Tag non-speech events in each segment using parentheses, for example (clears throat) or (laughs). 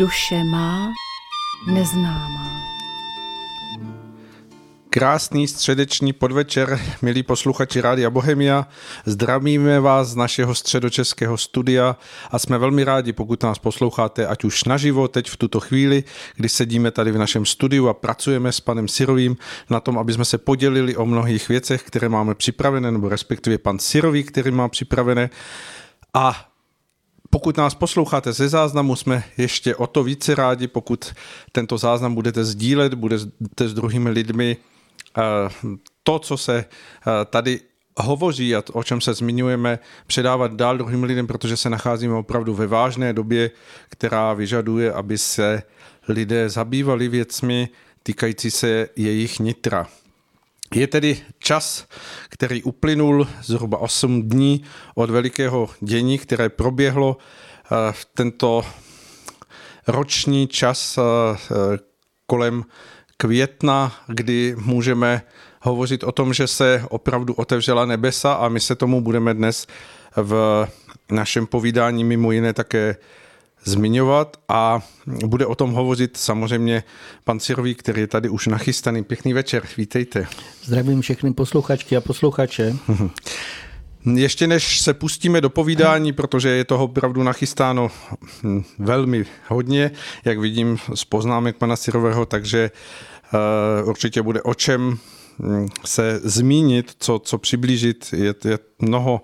Duše má neznámá. Krásný středeční podvečer, milí posluchači Rádia Bohemia. Zdravíme vás z našeho středočeského studia a jsme velmi rádi, pokud nás posloucháte, ať už naživo, teď v tuto chvíli, kdy sedíme tady v našem studiu a pracujeme s panem Sirovým na tom, aby jsme se podělili o mnohých věcech, které máme připravené, nebo respektive pan Sirový, který má připravené. A pokud nás posloucháte ze záznamu, jsme ještě o to více rádi, pokud tento záznam budete sdílet, budete s druhými lidmi Eh, to, co se eh, tady hovoří a o čem se zmiňujeme, předávat dál druhým lidem, protože se nacházíme opravdu ve vážné době, která vyžaduje, aby se lidé zabývali věcmi týkající se jejich nitra. Je tedy čas, který uplynul zhruba 8 dní od velikého dění, které proběhlo v eh, tento roční čas kolem května, kdy můžeme hovořit o tom, že se opravdu otevřela nebesa a my se tomu budeme dnes v našem povídání mimo jiné také zmiňovat a bude o tom hovořit samozřejmě pan Cirový, který je tady už nachystaný. Pěkný večer, vítejte. Zdravím všechny posluchačky a posluchače. (laughs) Ještě než se pustíme do povídání, protože je toho opravdu nachystáno velmi hodně, jak vidím z poznámek pana Sirového, takže Eh, určitě bude o čem hm, se zmínit, co, co přiblížit. Je, je mnoho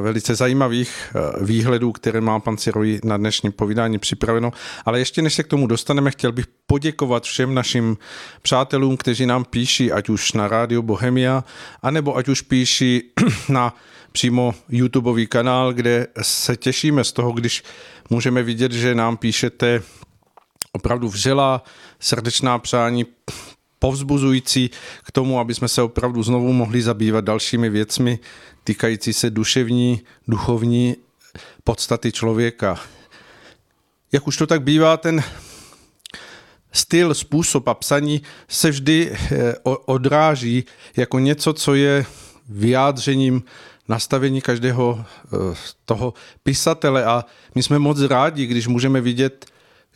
velice zajímavých eh, výhledů, které má pan Cirovi na dnešním povídání připraveno. Ale ještě než se k tomu dostaneme, chtěl bych poděkovat všem našim přátelům, kteří nám píší, ať už na rádio Bohemia, anebo ať už píší (clears throat) na přímo YouTubeový kanál, kde se těšíme z toho, když můžeme vidět, že nám píšete opravdu vřelá srdečná přání povzbuzující k tomu, aby jsme se opravdu znovu mohli zabývat dalšími věcmi týkající se duševní, duchovní podstaty člověka. Jak už to tak bývá, ten styl, způsob a psaní se vždy eh, odráží jako něco, co je vyjádřením nastavení každého eh, toho pisatele a my jsme moc rádi, když můžeme vidět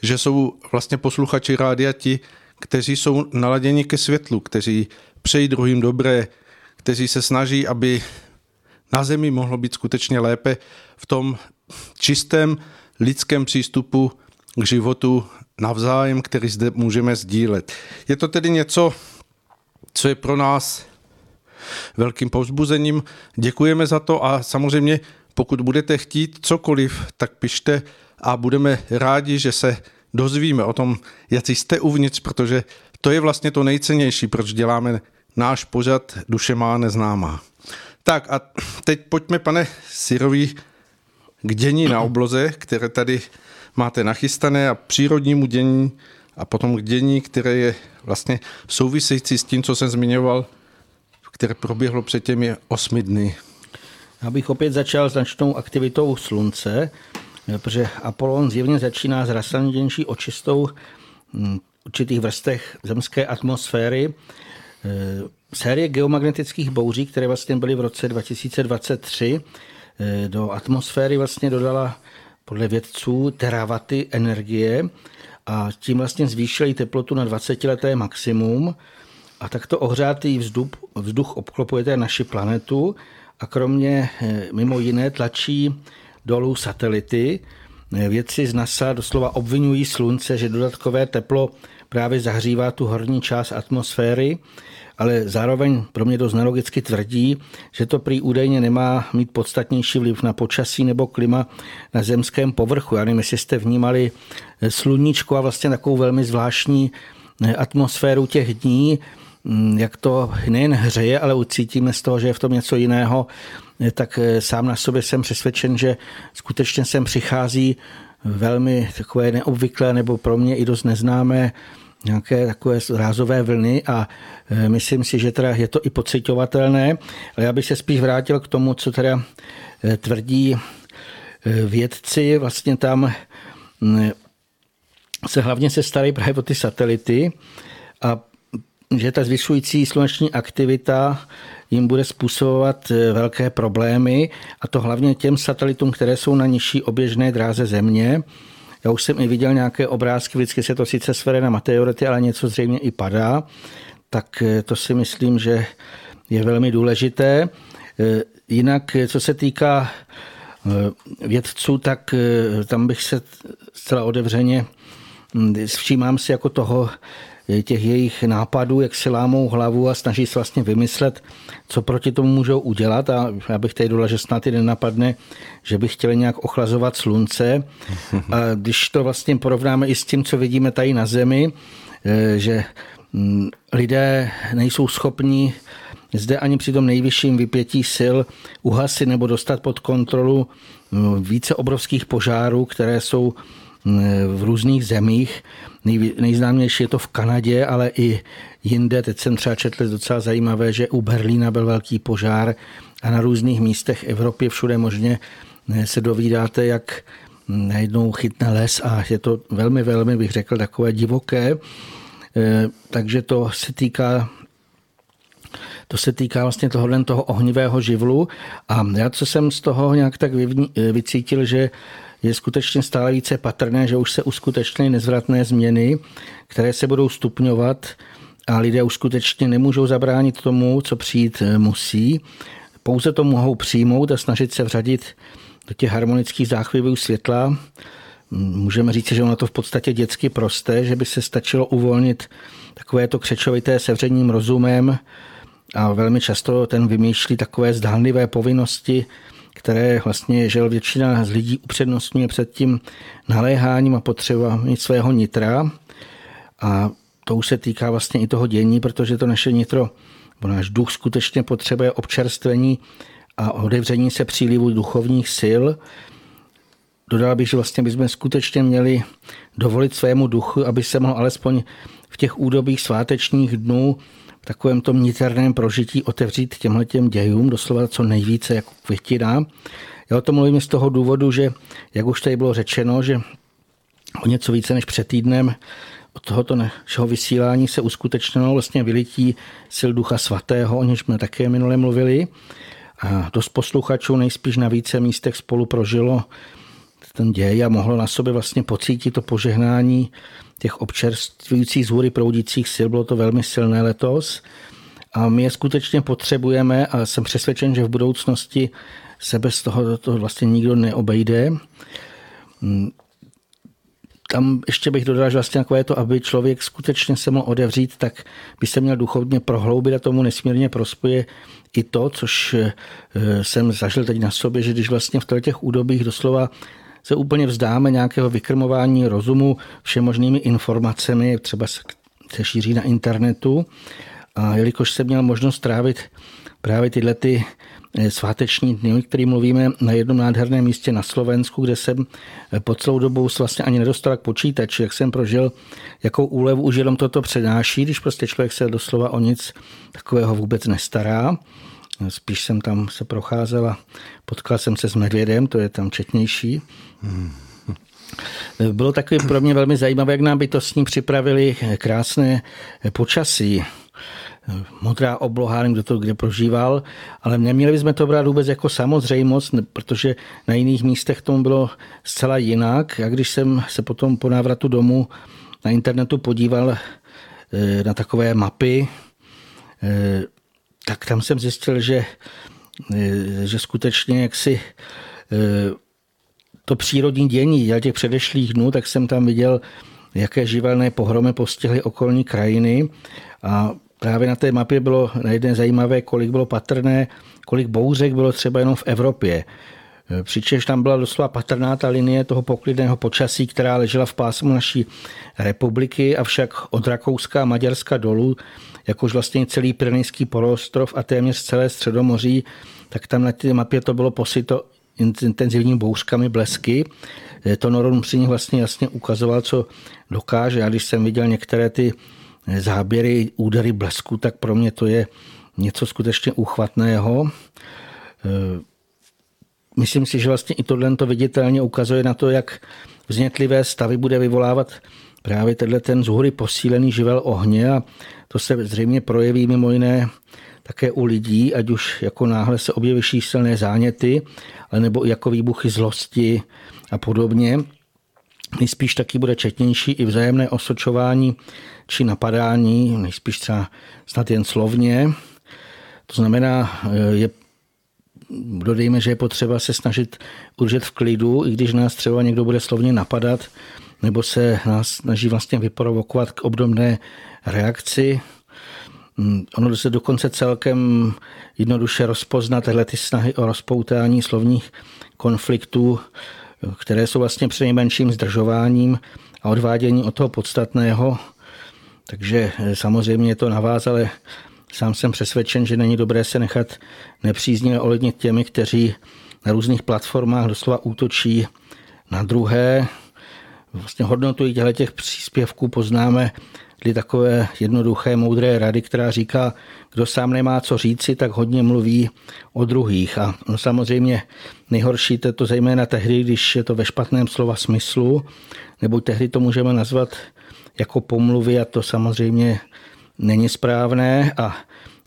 že jsou vlastně posluchači rádia ti, kteří jsou naladěni ke světlu, kteří přejí druhým dobré, kteří se snaží, aby na zemi mohlo být skutečně lépe v tom čistém lidském přístupu k životu navzájem, který zde můžeme sdílet. Je to tedy něco, co je pro nás velkým povzbuzením. Děkujeme za to a samozřejmě pokud budete chtít cokoliv, tak pište a budeme rádi, že se dozvíme o tom, jak jste uvnitř, protože to je vlastně to nejcennější, proč děláme náš pořad Duše má neznámá. Tak a teď pojďme, pane Sirový, k dění na obloze, které tady máte nachystané a přírodnímu dění a potom k dění, které je vlastně související s tím, co jsem zmiňoval, které proběhlo před těmi osmi dny. Já bych opět začal značnou aktivitou slunce, protože Apollon zjevně začíná s rasanidější očistou hm, určitých vrstech zemské atmosféry. Eh, série geomagnetických bouří, které vlastně byly v roce 2023, eh, do atmosféry vlastně dodala podle vědců teravaty energie a tím vlastně zvýšili teplotu na 20-leté maximum a takto ohřátý vzduch, vzduch obklopuje naši planetu a kromě eh, mimo jiné tlačí dolů satelity. Vědci z NASA doslova obvinují slunce, že dodatkové teplo právě zahřívá tu horní část atmosféry, ale zároveň pro mě dost nelogicky tvrdí, že to prý údajně nemá mít podstatnější vliv na počasí nebo klima na zemském povrchu. Já nevím, jestli jste vnímali sluníčko a vlastně takovou velmi zvláštní atmosféru těch dní, jak to nejen hřeje, ale ucítíme z toho, že je v tom něco jiného, tak eh, sám na sobě jsem přesvědčen, že skutečně sem přichází velmi takové neobvyklé nebo pro mě i dost neznámé nějaké takové rázové vlny a eh, myslím si, že teda je to i pocitovatelné, ale já bych se spíš vrátil k tomu, co teda eh, tvrdí vědci, vlastně tam se hlavně se starají právě o ty satelity a že ta zvyšující sluneční aktivita jim bude způsobovat velké problémy, a to hlavně těm satelitům, které jsou na nižší oběžné dráze Země, Já už jsem i viděl nějaké obrázky, vždycky se to sice svede na meteority, ale něco zřejmě i padá. Tak to si myslím, že je velmi důležité. Jinak, co se týká vědců, tak tam bych se zcela otevřeně hm, všímám si jako toho, těch jejich nápadů, jak si lámou hlavu a snaží se vlastně vymyslet, co proti tomu můžou udělat. A já bych tady dodal, že snad i nenapadne, že by chtěli nějak ochlazovat slunce. A když to vlastně porovnáme i s tím, co vidíme tady na Zemi, eh, že mm, lidé nejsou schopni zde ani při tom nejvyšším vypětí sil uhasit nebo dostat pod kontrolu mm, více obrovských požárů, které jsou v různých zemích. Nej, nejznámější je to v Kanadě, ale i jinde. Teď jsem třeba četl docela zajímavé, že u Berlína byl velký požár a na různých místech Evropy všude možně eh, se dovídáte, jak najednou chytne les a je to velmi, velmi, bych řekl, takové divoké. Eh, takže to se týká to se týká vlastně tohohle toho ohnivého živlu a já, co jsem z toho nějak tak eh, vycítil, že je skutečně stále více patrné, že už se uskuteční nezvratné změny, které se budou stupňovat a lidé už skutečně nemůžou zabránit tomu, co přijít eh, musí. Pouze to mohou přijmout a snažit se vřadit do těch harmonických záchvěvů světla. Můžeme říct, že ono to v podstatě dětsky prosté, že by se stačilo uvolnit takové to křečovité sevřením rozumem a velmi často ten vymýšlí takové zdánlivé povinnosti, které vlastně žel většina z lidí upřednostňuje před tím naléháním a potřeba mít svého nitra. A to už se týká vlastně i toho dění, protože to naše nitro, bo náš duch skutečně potřebuje občerstvení a odevření se přílivu duchovních sil. Dodal bych, že vlastně bychom skutečně měli dovolit svému duchu, aby se mohl alespoň v těch údobích svátečních dnů takovém tom niterném prožití otevřít těmhle těm dějům, doslova co nejvíce jako květina. Já o tom mluvím z toho důvodu, že, jak už tady bylo řečeno, že o něco více než před týdnem od tohoto našeho vysílání se uskutečnilo vlastně vylití sil Ducha Svatého, o něž jsme také minule mluvili. A dost posluchačů nejspíš na více místech spolu prožilo ten děj a mohlo na sobě vlastně pocítit to požehnání těch občerstvujících z proudících sil. Bylo to velmi silné letos a my je skutečně potřebujeme a jsem přesvědčen, že v budoucnosti se bez toho to vlastně nikdo neobejde. Tam ještě bych dodal, že vlastně takové to, aby člověk skutečně se mohl odevřít, tak by se měl duchovně prohloubit a tomu nesmírně prospěje i to, což eh, jsem zažil teď na sobě, že když vlastně v těch údobích doslova se úplně vzdáme nějakého vykrmování rozumu všemožnými informacemi, třeba se šíří na internetu. A jelikož jsem měl možnost trávit právě tyhle ty eh, sváteční dny, o kterých mluvíme na jednom nádherném místě na Slovensku, kde jsem eh, po celou dobu vlastně ani nedostal k počítači, jak jsem prožil, jakou úlevu už jenom toto přednáší, když prostě člověk se doslova o nic takového vůbec nestará. Spíš jsem tam se procházel a potkal jsem se s medvědem, to je tam četnější. Hmm. Bylo takový pro mě velmi zajímavé, jak nám bytostní připravili krásné počasí. Modrá obloha, nevím, kdo to kde prožíval, ale neměli bychom to brát vůbec jako samozřejmost, protože na jiných místech tomu bylo zcela jinak. A když jsem se potom po návratu domů na internetu podíval eh, na takové mapy, eh, tak tam jsem zjistil, že, eh, že skutečně jaksi eh, to přírodní dění těch předešlých dnů, tak jsem tam viděl, jaké živelné pohromy postihly okolní krajiny a právě na té mapě bylo na jedné zajímavé, kolik bylo patrné, kolik bouřek bylo třeba jenom v Evropě. Eh, přičemž tam byla doslova patrná ta linie toho poklidného počasí, která ležela v pásmu naší republiky, avšak od Rakouska a Maďarska dolů jakož vlastně celý Pyrenejský poloostrov a téměř celé Středomoří, tak tam na té mapě to bylo posyto intenzivními bouřkami, blesky. To Noron nich vlastně jasně ukazoval, co dokáže. Já když jsem viděl některé ty záběry, údery blesku, tak pro mě to je něco skutečně úchvatného. Myslím si, že vlastně i tohle to viditelně ukazuje na to, jak vznětlivé stavy bude vyvolávat právě tenhle ten z posílený živel ohně a to se zřejmě projeví mimo jiné také u lidí, ať už jako náhle se objeví silné záněty, ale nebo jako výbuchy zlosti a podobně. nejspíš taky bude četnější i vzájemné osočování či napadání, nejspíš třeba snad jen slovně. To znamená, je dodejme, že je potřeba se snažit udržet v klidu, i když nás třeba někdo bude slovně napadat, nebo se nás snaží vlastně vyprovokovat k obdobné reakci. Mm, ono se dokonce celkem jednoduše rozpoznat tyhle ty snahy o rozpoutání slovních konfliktů, které jsou vlastně přinejmenším zdržováním a odvádění od toho podstatného. Takže eh, samozřejmě je to na vás, ale sám jsem přesvědčen, že není dobré se nechat nepříznivě olednit těmi, kteří na různých platformách doslova útočí na druhé. Vlastně hodnotu těch příspěvků poznáme kdy takové jednoduché, moudré rady, která říká, kdo sám nemá co říci, tak hodně mluví o druhých. A no samozřejmě nejhorší je to zejména tehdy, když je to ve špatném slova smyslu, nebo tehdy to můžeme nazvat jako pomluvy a to samozřejmě není správné a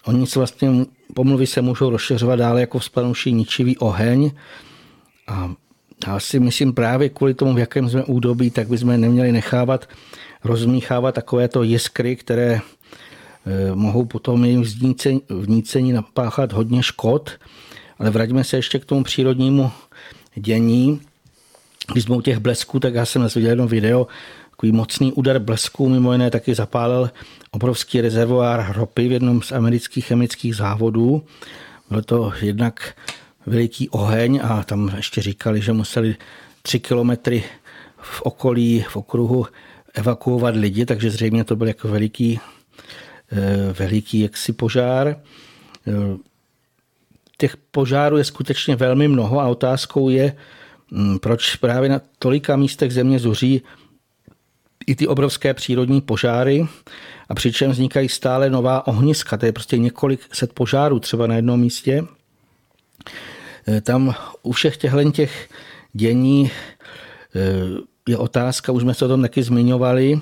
oni se vlastně, pomluvy se můžou rozšiřovat dále jako vzplanouší ničivý oheň a já si myslím právě kvůli tomu, v jakém jsme údobí, tak bychom neměli nechávat rozmíchávat takovéto jiskry, které eh, mohou potom jejím vnícení napáchat hodně škod. Ale vraťme se ještě k tomu přírodnímu dění. Když jsme u těch blesků, tak já jsem dnes viděl jedno video, takový mocný úder blesků, mimo jiné taky zapálil obrovský rezervoár ropy v jednom z amerických chemických závodů. Byl to jednak veliký oheň a tam ještě říkali, že museli tři kilometry v okolí, v okruhu evakuovat lidi, takže zřejmě to byl jako veliký, eh, veliký jaksi požár. Eh, těch požárů je skutečně velmi mnoho a otázkou je, hm, proč právě na tolika místech země zuří i ty obrovské přírodní požáry a přičem vznikají stále nová ohniska. To je prostě několik set požárů třeba na jednom místě. Eh, tam u všech těchto těch dění je otázka, už jsme se o tom taky zmiňovali,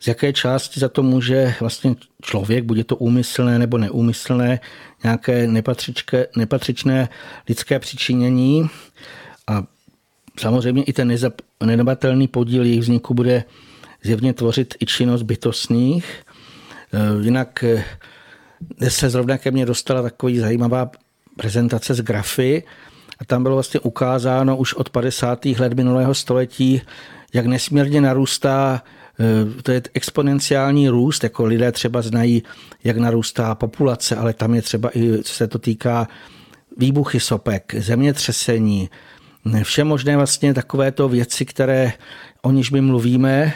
z jaké části za to může vlastně člověk, bude to úmyslné nebo neúmyslné, nějaké nepatřičné lidské přičinění. A samozřejmě i ten nedabatelný podíl jejich vzniku bude zjevně tvořit i činnost bytostných. E, jinak se zrovna ke mně dostala takový zajímavá prezentace z grafy, a tam bylo vlastně ukázáno už od 50. let minulého století, jak nesmírně narůstá eh, to je exponenciální růst, jako lidé třeba znají, jak narůstá populace, ale tam je třeba i, co se to týká výbuchy sopek, zemětřesení, vše možné vlastně takovéto věci, které o níž my mluvíme.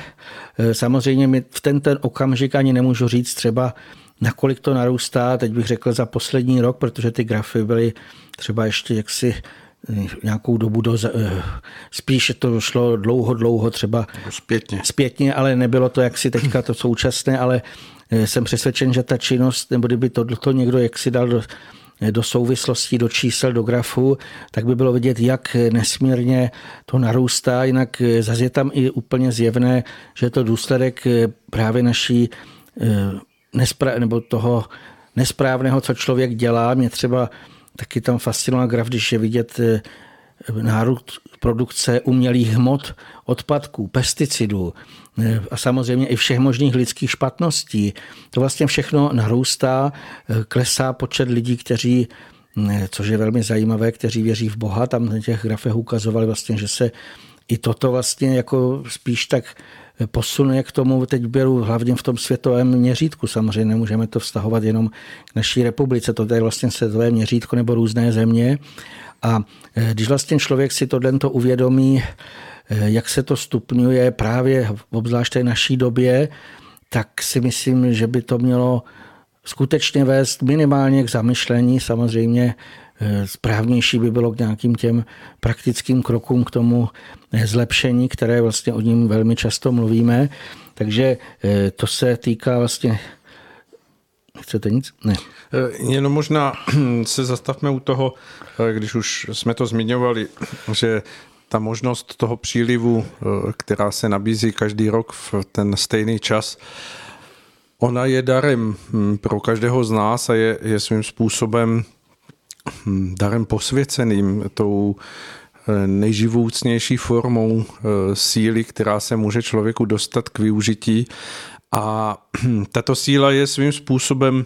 Eh, samozřejmě mi v ten, ten okamžik ani nemůžu říct třeba, nakolik to narůstá, teď bych řekl za poslední rok, protože ty grafy byly třeba ještě jaksi eh, nějakou dobu do, eh, spíše to šlo dlouho, dlouho třeba zpětně. zpětně, ale nebylo to jaksi teďka to současné, ale eh, jsem přesvědčen, že ta činnost, nebo kdyby to, to někdo jaksi dal do, do souvislostí, do čísel, do grafu, tak by bylo vidět, jak nesmírně to narůstá. Jinak zase je tam i úplně zjevné, že je to důsledek právě naší nespra- nebo toho nesprávného, co člověk dělá. Mě třeba taky tam fascinoval graf, když je vidět eh, nárůst produkce umělých hmot, odpadků, pesticidů eh, a samozřejmě i všech možných lidských špatností. To vlastně všechno narůstá, eh, klesá počet lidí, kteří což je velmi zajímavé, kteří věří v Boha. Tam na těch grafech ukazovali vlastně, že se i toto vlastně jako spíš tak posune k tomu, teď beru hlavně v tom světovém měřítku. Samozřejmě nemůžeme to vztahovat jenom k naší republice, to je vlastně světové měřítko nebo různé země. A e, když vlastně člověk si to to uvědomí, e, jak se to stupňuje právě v obzvláště naší době, tak si myslím, že by to mělo skutečně vést minimálně k zamyšlení. Samozřejmě správnější by bylo k nějakým těm praktickým krokům k tomu eh, zlepšení, které vlastně o ním velmi často mluvíme. Takže eh, to se týká vlastně Chcete nic? Ne. Jenom možná (clears throat) se zastavme u toho, když už jsme to zmiňovali, že ta možnost toho přílivu, která se nabízí každý rok v ten stejný čas, ona je darem hm, pro každého z nás a je, je svým způsobem darem posvěceným, tou nejživoucnější formou síly, která se může člověku dostat k využití. A tato síla je svým způsobem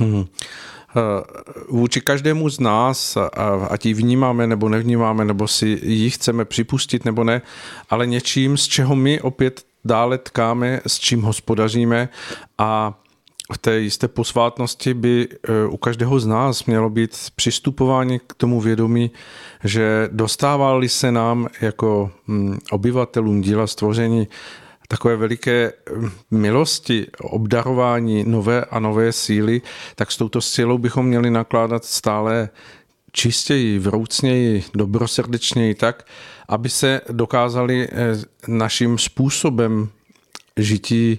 hm, vůči každému z nás, ať ji vnímáme nebo nevnímáme, nebo si ji chceme připustit nebo ne, ale něčím, z čeho my opět dále tkáme, s čím hospodaříme a v té jisté posvátnosti by e, u každého z nás mělo být přistupování k tomu vědomí, že dostávali se nám jako mm, obyvatelům díla stvoření takové veliké mm, milosti, obdarování nové a nové síly, tak s touto silou bychom měli nakládat stále čistěji, vroucněji, dobrosrdečněji tak, aby se dokázali eh, naším způsobem žití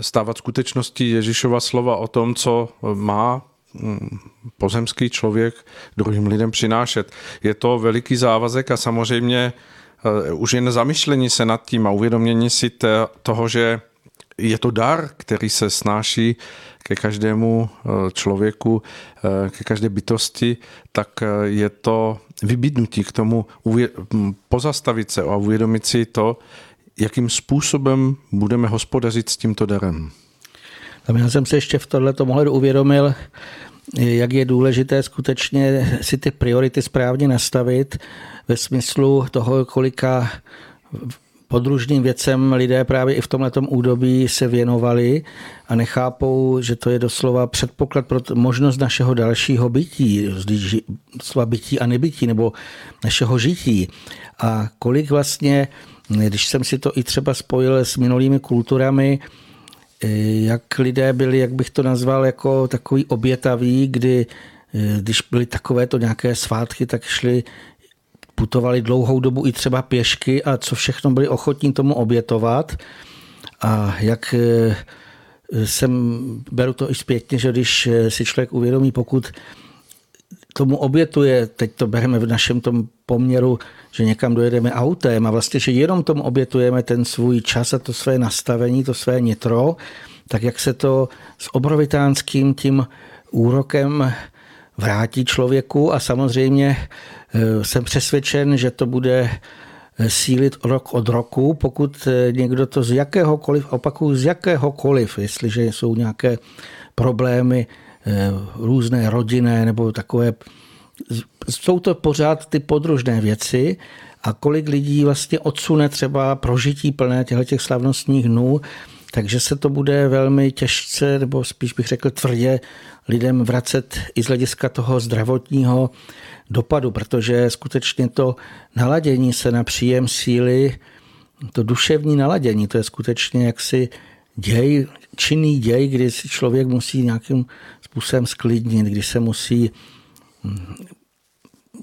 stávat skutečností Ježíšova slova o tom, co má mm, pozemský člověk druhým lidem přinášet. Je to veliký závazek a samozřejmě už jen zamyšlení se nad tím a uvědomění si toho, že je to dar, který se snáší ke každému člověku, ke každé bytosti, tak je to vybídnutí k tomu pozastavit se a uvědomit si to, jakým způsobem budeme hospodařit s tímto darem. Tam já jsem se ještě v tohleto ohledu uvědomil, jak je důležité skutečně si ty priority správně nastavit ve smyslu toho, kolika podružným věcem lidé právě i v tomto údobí se věnovali a nechápou, že to je doslova předpoklad pro možnost našeho dalšího bytí, doslova bytí a nebytí, nebo našeho žití. A kolik vlastně, když jsem si to i třeba spojil s minulými kulturami, jak lidé byli, jak bych to nazval, jako takový obětaví, kdy když byly takovéto nějaké svátky, tak šli putovali dlouhou dobu i třeba pěšky a co všechno byli ochotní tomu obětovat. A jak eh, jsem, beru to i zpětně, že když eh, si člověk uvědomí, pokud tomu obětuje, teď to bereme v našem tom poměru, že někam dojedeme autem a vlastně, že jenom tomu obětujeme ten svůj čas a to své nastavení, to své nitro, tak jak se to s obrovitánským tím úrokem vrátí člověku a samozřejmě Eh, jsem přesvědčen, že to bude sílit rok od roku, pokud eh, někdo to z jakéhokoliv, opakuju, z jakéhokoliv, jestliže jsou nějaké problémy různé rodinné nebo takové, jsou to pořád ty podružné věci a kolik lidí vlastně odsune třeba prožití plné těch slavnostních dnů, takže se to bude velmi těžce, nebo spíš bych řekl tvrdě, lidem vracet i z hlediska toho zdravotního dopadu, protože skutečně to naladění se na příjem síly, to duševní naladění, to je skutečně jaksi děj, činný děj, kdy si člověk musí nějakým způsobem sklidnit, kdy se musí hm,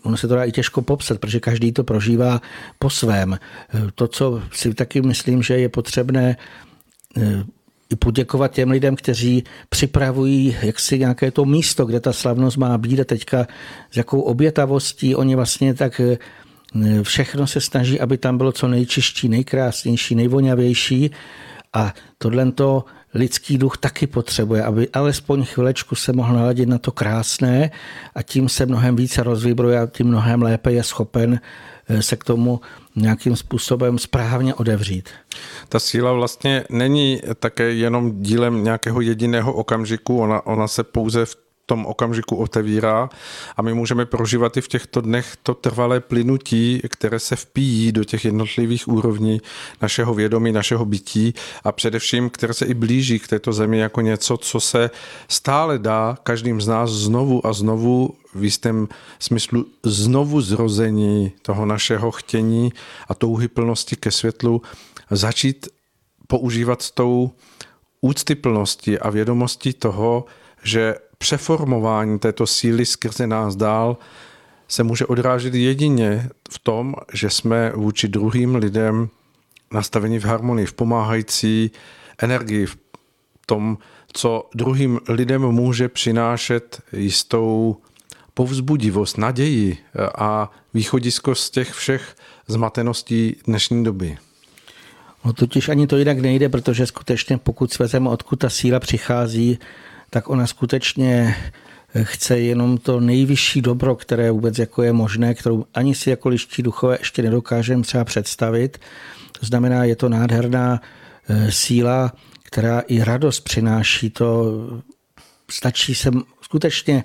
ono se to dá i těžko popsat, protože každý to prožívá po svém. To, co si taky myslím, že je potřebné eh, i poděkovat těm lidem, kteří připravují jaksi nějaké to místo, kde ta slavnost má být a teďka s jakou obětavostí oni vlastně tak eh, všechno se snaží, aby tam bylo co nejčišší, nejkrásnější, nejvoňavější a tohle to lidský duch taky potřebuje, aby alespoň chvilečku se mohl naladit na to krásné a tím se mnohem více rozvibruje a tím mnohem lépe je schopen eh, se k tomu nějakým způsobem správně odevřít. Ta síla vlastně není také jenom dílem nějakého jediného okamžiku, ona, ona se pouze v tom okamžiku otevírá a my můžeme prožívat i v těchto dnech to trvalé plynutí, které se vpíjí do těch jednotlivých úrovní našeho vědomí, našeho bytí a především, které se i blíží k této zemi jako něco, co se stále dá každým z nás znovu a znovu v jistém smyslu znovu zrození toho našeho chtění a touhy plnosti ke světlu začít používat s tou úctyplností a vědomostí toho, že přeformování této síly skrze nás dál se může odrážet jedině v tom, že jsme vůči druhým lidem nastaveni v harmonii, v pomáhající energii, v tom, co druhým lidem může přinášet jistou povzbudivost, naději a východisko z těch všech zmateností dnešní doby. No totiž ani to jinak nejde, protože skutečně pokud svezeme, odkud ta síla přichází, tak ona skutečně chce jenom to nejvyšší dobro, které vůbec jako je možné, kterou ani si jako liští duchové ještě nedokážeme třeba představit. To znamená, je to nádherná eh, síla, která i radost přináší. To stačí se skutečně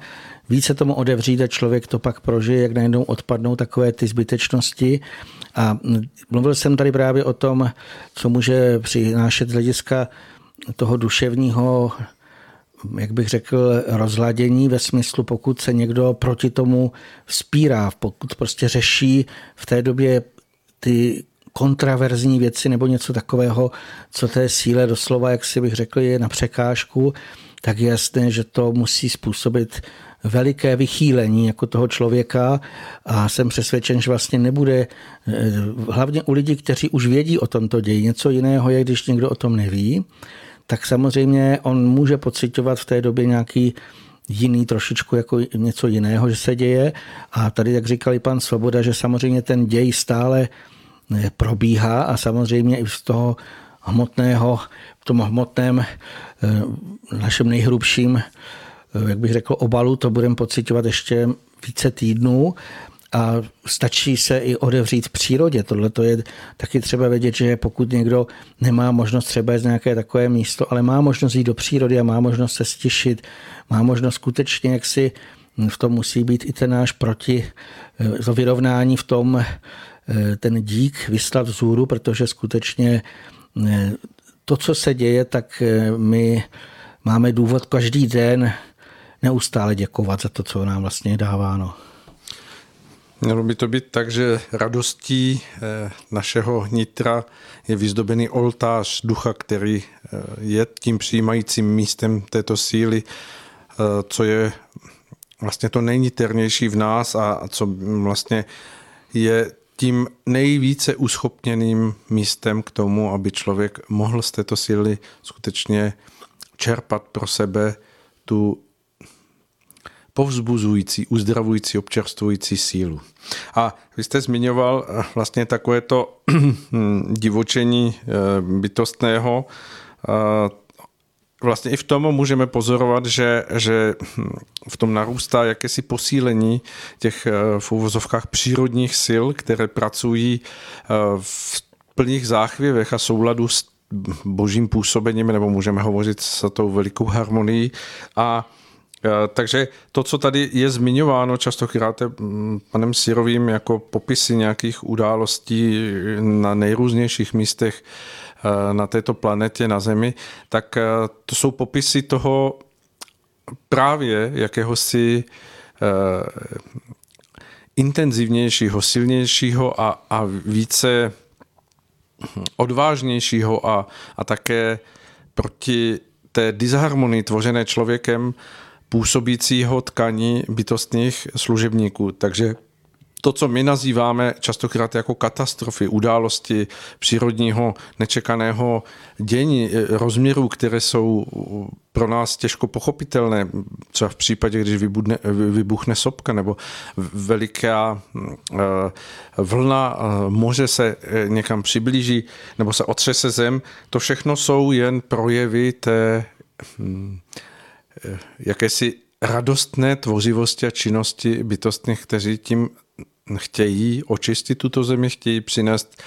více tomu odevřít a člověk to pak prožije, jak najednou odpadnou takové ty zbytečnosti. A mluvil jsem tady právě o tom, co může přinášet z hlediska toho duševního jak bych řekl, rozladění ve smyslu, pokud se někdo proti tomu vzpírá, pokud prostě řeší v té době ty kontraverzní věci nebo něco takového, co té síle doslova, jak si bych řekl, je na překážku, tak je jasné, že to musí způsobit veliké vychýlení jako toho člověka. A jsem přesvědčen, že vlastně nebude, eh, hlavně u lidí, kteří už vědí o tomto ději, něco jiného je, když někdo o tom neví, tak samozřejmě on může pocitovat v té době nějaký jiný trošičku jako něco jiného, že se děje. A tady, jak říkal i pan Svoboda, že samozřejmě ten děj stále eh, probíhá a samozřejmě i z toho hmotného, v tom hmotném, eh, našem nejhrubším, eh, jak bych řekl, obalu, to budeme pocitovat ještě více týdnů a stačí se i odevřít přírodě. Tohle to je taky třeba vědět, že pokud někdo nemá možnost třeba z nějaké takové místo, ale má možnost jít do přírody a má možnost se stišit, má možnost skutečně, jak si v tom musí být i ten náš proti, to vyrovnání v tom, eh, ten dík vyslat vzůru, protože skutečně eh, to, co se děje, tak eh, my máme důvod každý den neustále děkovat za to, co nám vlastně dáváno. Mělo by to být tak, že radostí eh, našeho nitra je vyzdobený oltář ducha, který eh, je tím přijímajícím místem této síly, eh, co je vlastně to nejniternější v nás a co vlastně je tím nejvíce uschopněným místem k tomu, aby člověk mohl z této síly skutečně čerpat pro sebe tu povzbuzující, uzdravující, občerstvující sílu. A vy jste zmiňoval eh, vlastně takové to (clears throat) divočení eh, bytostného. Eh, vlastně i v tom můžeme pozorovat, že, že hm, v tom narůstá jakési posílení těch v úvozovkách přírodních sil, které pracují v plných záchvěvech a souladu s božím působením, nebo můžeme hovořit s tou velikou harmonií. A takže to, co tady je zmiňováno častokrát mm, panem Sirovým jako popisy nějakých událostí na nejrůznějších místech eh, na této planetě, na Zemi, tak eh, to jsou popisy toho právě jakéhosi intenzivnějšího, silnějšího a, a více odvážnějšího a, a také proti té disharmonii tvořené člověkem působícího tkaní bytostných služebníků. Takže to, co my nazýváme častokrát jako katastrofy, události přírodního nečekaného dění, eh, rozměrů, které jsou pro nás těžko pochopitelné, třeba v případě, když vybuchne, vybuchne sopka nebo veliká eh, vlna eh, moře se někam přiblíží nebo se otřese zem, to všechno jsou jen projevy té hm, jakési radostné tvořivosti a činnosti bytostných, kteří tím chtějí očistit tuto zemi, chtějí přinést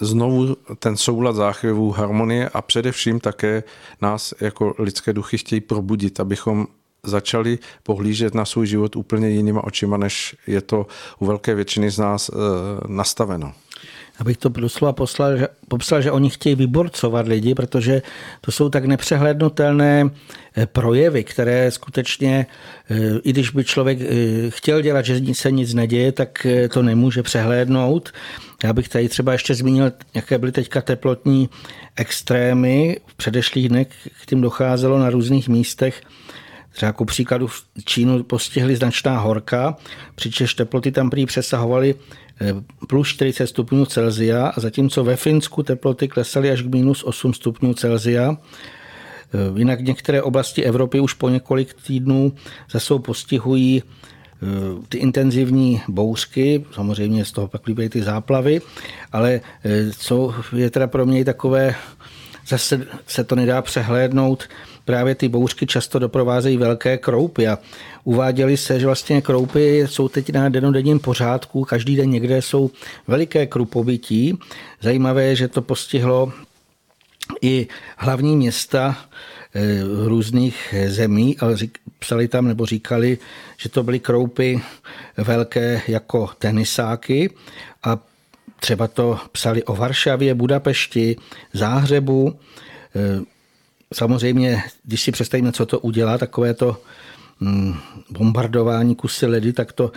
znovu ten soulad záchvěvů, harmonie a především také nás jako lidské duchy chtějí probudit, abychom začali pohlížet na svůj život úplně jinýma očima, než je to u velké většiny z nás e, nastaveno abych to doslova poslal, že, popsal, že oni chtějí vyborcovat lidi, protože to jsou tak nepřehlednutelné eh, projevy, které skutečně, eh, i když by člověk eh, chtěl dělat, že se nic neděje, tak to nemůže přehlédnout. Já bych tady třeba ještě zmínil, jaké byly teďka teplotní extrémy. V předešlých dnech k tím docházelo na různých místech. Třeba jako příkladu v Čínu postihly značná horka, přičemž teploty tam prý přesahovaly plus 40 stupňů Celzia, a zatímco ve Finsku teploty klesaly až k minus 8 stupňů Celzia. Eh, jinak některé oblasti Evropy už po několik týdnů zase postihují eh, ty intenzivní bouřky, samozřejmě z toho pak líbí ty záplavy, ale co je teda pro mě takové zase se to nedá přehlédnout. Právě ty bouřky často doprovázejí velké kroupy a uváděli se, že vlastně kroupy jsou teď na denodenním pořádku, každý den někde jsou veliké krupobytí. Zajímavé je, že to postihlo i hlavní města eh, různých zemí, ale psali tam nebo říkali, že to byly kroupy velké jako tenisáky a třeba to psali o Varšavě, Budapešti, Záhřebu. Samozřejmě, když si představíme, co to udělá, takové to hm, bombardování kusy ledy, tak to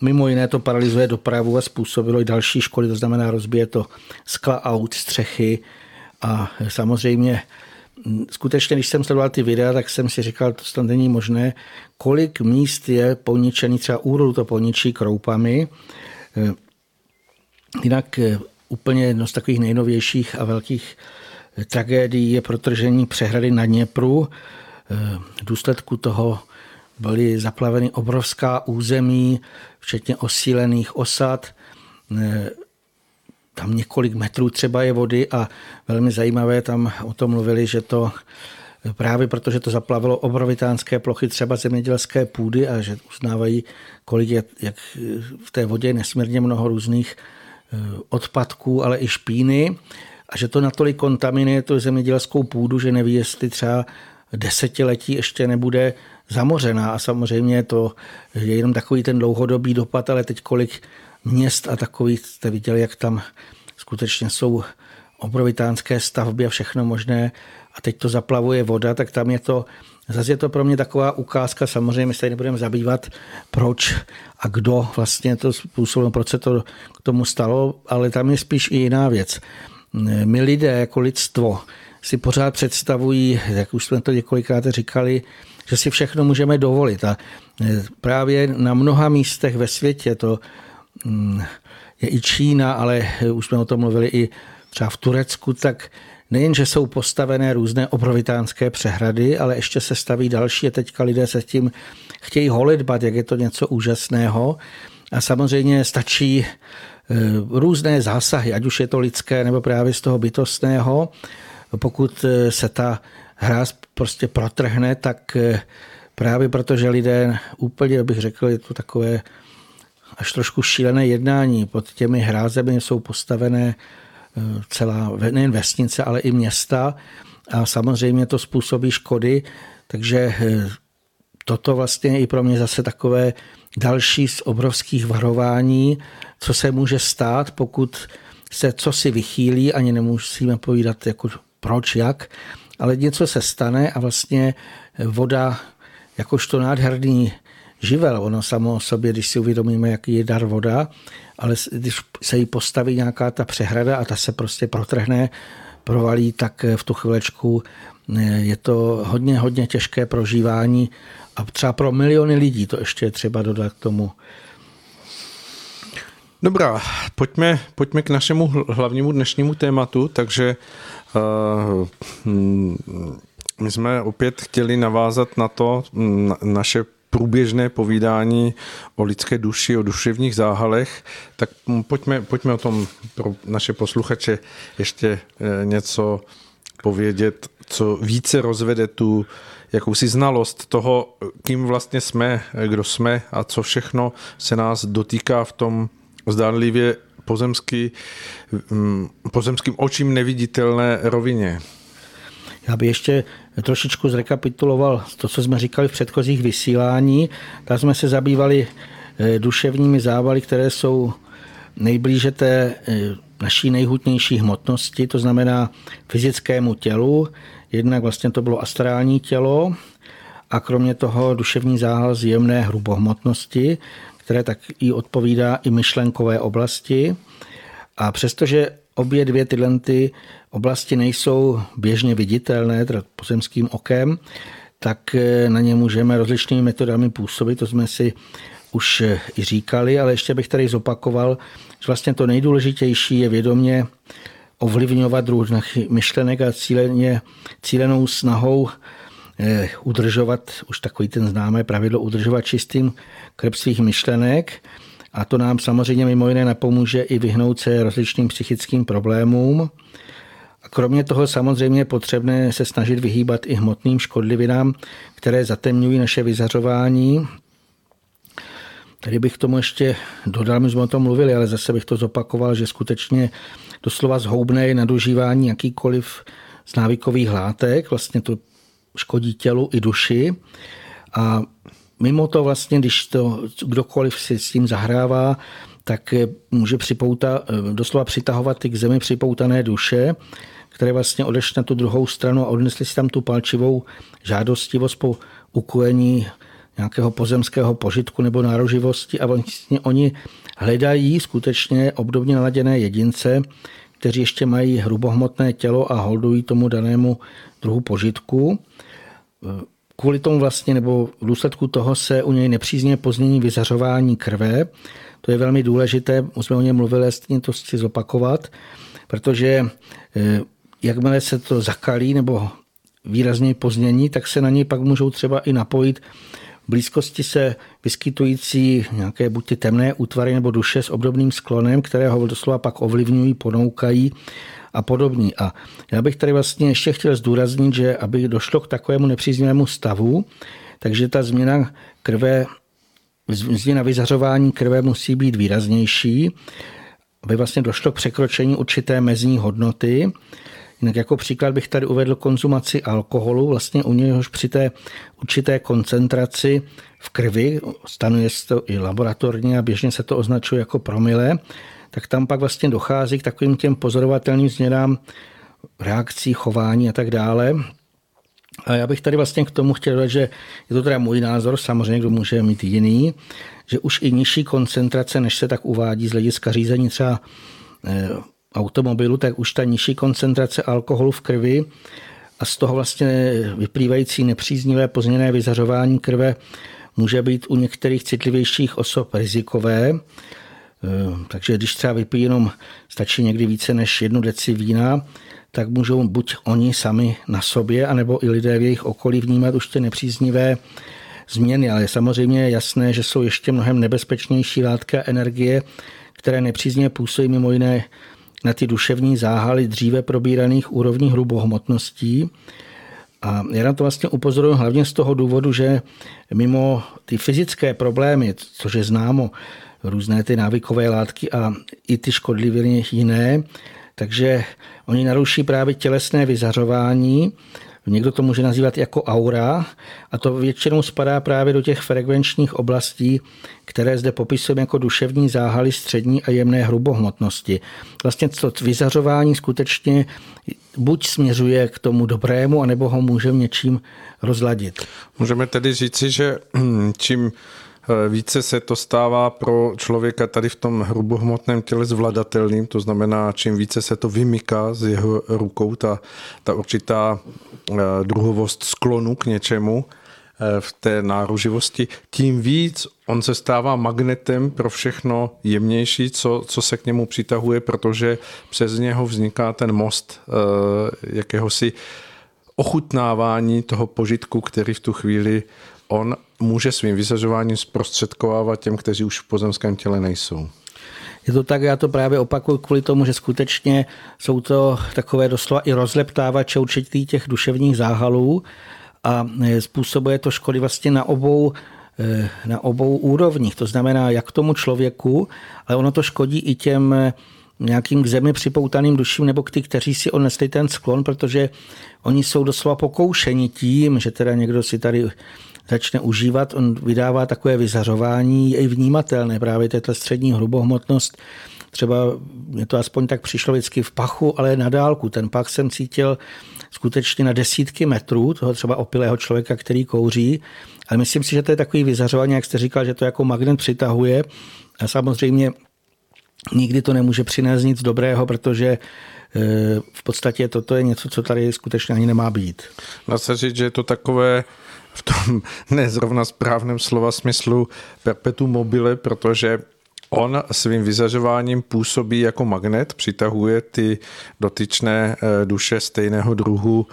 mimo jiné to paralyzuje dopravu a způsobilo i další škody, to znamená rozbije to skla aut, střechy a samozřejmě hm, skutečně, když jsem sledoval ty videa, tak jsem si říkal, to snad není možné, kolik míst je poničený, třeba úrodu to poničí kroupami. Eh, jinak eh, úplně jedno z takových nejnovějších a velkých tragédií je protržení přehrady na Dněpru. V důsledku toho byly zaplaveny obrovská území, včetně osílených osad. Tam několik metrů třeba je vody a velmi zajímavé tam o tom mluvili, že to právě protože to zaplavilo obrovitánské plochy třeba zemědělské půdy a že uznávají, kolik je, jak v té vodě je nesmírně mnoho různých odpadků, ale i špíny a že to natolik kontaminuje tu zemědělskou půdu, že neví, jestli třeba desetiletí ještě nebude zamořená a samozřejmě to je jenom takový ten dlouhodobý dopad, ale teď kolik měst a takových jste viděli, jak tam skutečně jsou obrovitánské stavby a všechno možné a teď to zaplavuje voda, tak tam je to, zase je to pro mě taková ukázka, samozřejmě my se nebudeme zabývat, proč a kdo vlastně to způsobil, proč se to k tomu stalo, ale tam je spíš i jiná věc. My lidé jako lidstvo si pořád představují, jak už jsme to několikrát říkali, že si všechno můžeme dovolit. A právě na mnoha místech ve světě, to mm, je i Čína, ale už jsme o tom mluvili i třeba v Turecku, tak nejenže jsou postavené různé obrovitánské přehrady, ale ještě se staví další a teďka lidé se tím chtějí holitbat, jak je to něco úžasného. A samozřejmě stačí různé zásahy, ať už je to lidské nebo právě z toho bytostného. Pokud eh, se ta hra prostě protrhne, tak eh, právě protože lidé úplně, bych řekl, je to takové až trošku šílené jednání. Pod těmi hrázemi jsou postavené celá, nejen vesnice, ale i města a samozřejmě to způsobí škody, takže eh, toto vlastně je i pro mě zase takové další z obrovských varování, co se může stát, pokud se co si vychýlí, ani nemusíme povídat jako proč, jak, ale něco se stane a vlastně voda jakožto nádherný živel, ono samo o sobě, když si uvědomíme, jaký je dar voda, ale když se jí postaví nějaká ta přehrada a ta se prostě protrhne, provalí, tak v tu chvilečku eh, je to hodně, hodně těžké prožívání a třeba pro miliony lidí to ještě je třeba dodat k tomu. Dobrá, pojďme, pojďme k našemu hlavnímu dnešnímu tématu, takže uh, my jsme opět chtěli navázat na to, na, naše průběžné povídání o lidské duši, o duševních záhalech, tak pojďme, pojďme o tom pro naše posluchače ještě eh, něco povědět, co více rozvede tu jakousi znalost toho, kým vlastně jsme, kdo jsme a co všechno se nás dotýká v tom zdánlivě pozemský, mm, pozemským očím neviditelné rovině. Já bych ještě trošičku zrekapituloval to, co jsme říkali v předchozích vysílání. Tam jsme se zabývali eh, duševními závaly, které jsou nejblíže té eh, naší nejhutnější hmotnosti, to znamená fyzickému tělu. Jednak vlastně to bylo astrální tělo a kromě toho duševní záhal z jemné hrubohmotnosti, které tak i odpovídá i myšlenkové oblasti. A přestože obě dvě tyhle ty oblasti nejsou běžně viditelné, teda pozemským okem, tak eh, na ně můžeme rozličnými metodami působit, to jsme si už eh, i říkali, ale ještě bych tady zopakoval, že vlastně to nejdůležitější je vědomě ovlivňovat různých myšlenek a cíleně, cílenou snahou udržovat, už takový ten známé pravidlo, udržovat čistým krb svých myšlenek a to nám samozřejmě mimo jiné napomůže i vyhnout se rozličným psychickým problémům. A kromě toho samozřejmě je potřebné se snažit vyhýbat i hmotným škodlivinám, které zatemňují naše vyzařování. Tady bych tomu ještě dodal, my jsme o tom mluvili, ale zase bych to zopakoval, že skutečně doslova zhoubné je nadužívání jakýkoliv z návykových látek, vlastně to škodí tělu i duši. A mimo to vlastně, když to kdokoliv si s tím zahrává, tak může připouta, doslova přitahovat ty k zemi připoutané duše, které vlastně odešly na tu druhou stranu a odnesli si tam tu palčivou žádostivost po ukojení nějakého pozemského požitku nebo nároživosti a vlastně oni hledají skutečně obdobně naladěné jedince, kteří ještě mají hrubohmotné tělo a holdují tomu danému druhu požitku. Kvůli tomu vlastně, nebo v důsledku toho se u něj nepřízně pozmění vyzařování krve. To je velmi důležité, už jsme o něm mluvili, stejně to chci zopakovat, protože eh, jakmile se to zakalí nebo výrazně pozmění, tak se na něj pak můžou třeba i napojit blízkosti se vyskytující nějaké buď ty temné útvary nebo duše s obdobným sklonem, které ho doslova pak ovlivňují, ponoukají a podobní. A já bych tady vlastně ještě chtěl zdůraznit, že aby došlo k takovému nepříznivému stavu, takže ta změna krve, změna vyzařování krve musí být výraznější, aby vlastně došlo k překročení určité mezní hodnoty, Jinak jako příklad bych tady uvedl konzumaci alkoholu, vlastně u něhož při té určité koncentraci v krvi, stanuje se to i laboratorně a běžně se to označuje jako promile, tak tam pak vlastně dochází k takovým těm pozorovatelným změnám reakcí, chování a tak dále. A já bych tady vlastně k tomu chtěl říct, že je to teda můj názor, samozřejmě kdo může mít jiný, že už i nižší koncentrace, než se tak uvádí z hlediska řízení třeba eh, automobilu, tak už ta nižší koncentrace alkoholu v krvi a z toho vlastně vyplývající nepříznivé pozměněné vyzařování krve může být u některých citlivějších osob rizikové. E, takže když třeba vypijí jenom, stačí někdy více než jednu deci vína, tak můžou buď oni sami na sobě, anebo i lidé v jejich okolí vnímat už ty nepříznivé změny. Ale samozřejmě je jasné, že jsou ještě mnohem nebezpečnější látky a energie, které nepřízně působí mimo jiné na ty duševní záhaly dříve probíraných úrovní hrubohmotností. A já na to vlastně upozorňuji hlavně z toho důvodu, že mimo ty fyzické problémy, což je známo, různé ty návykové látky a i ty škodliviny jiné, takže oni naruší právě tělesné vyzařování, Někdo to může nazývat jako aura a to většinou spadá právě do těch frekvenčních oblastí, které zde popisujeme jako duševní záhaly střední a jemné hrubohmotnosti. Vlastně to vyzařování skutečně buď směřuje k tomu dobrému, anebo ho můžeme něčím rozladit. Můžeme tedy říci, že (clears throat) čím více se to stává pro člověka tady v tom hrubohmotném těle zvladatelným, to znamená, čím více se to vymyká z jeho rukou, ta, ta určitá eh, druhovost sklonu k něčemu, eh, v té náruživosti, tím víc on se stává magnetem pro všechno jemnější, co, co se k němu přitahuje, protože přes něho vzniká ten most jakéhosi ochutnávání toho požitku, který v tu chvíli on může svým vyzařováním zprostředkovávat těm, kteří už v pozemském těle nejsou. Je to tak, já to právě opakuju kvůli tomu, že skutečně jsou to takové doslova i rozleptávače určitých těch duševních záhalů a e, způsobuje to škody vlastně na obou e, na obou úrovních. To znamená, jak tomu člověku, ale ono to škodí i těm e, nějakým k zemi připoutaným duším nebo k ty, kteří si odnesli ten sklon, protože oni jsou doslova pokoušeni tím, že teda někdo si tady začne užívat, on vydává takové vyzařování, je i vnímatelné právě této střední hrubohmotnost, třeba mě to aspoň tak přišlo vždycky v pachu, ale na dálku. Ten pach jsem cítil skutečně na desítky metrů, toho třeba opilého člověka, který kouří, ale myslím si, že to je takový vyzařování, jak jste říkal, že to jako magnet přitahuje. A samozřejmě nikdy to nemůže přinést nic dobrého, protože e, v podstatě toto je něco, co tady skutečně ani nemá být. Dá se říct, že je to takové v tom (laughs) nezrovna správném slova smyslu perpetuum mobile, protože On svým vyzařováním působí jako magnet, přitahuje ty dotyčné eh, duše stejného druhu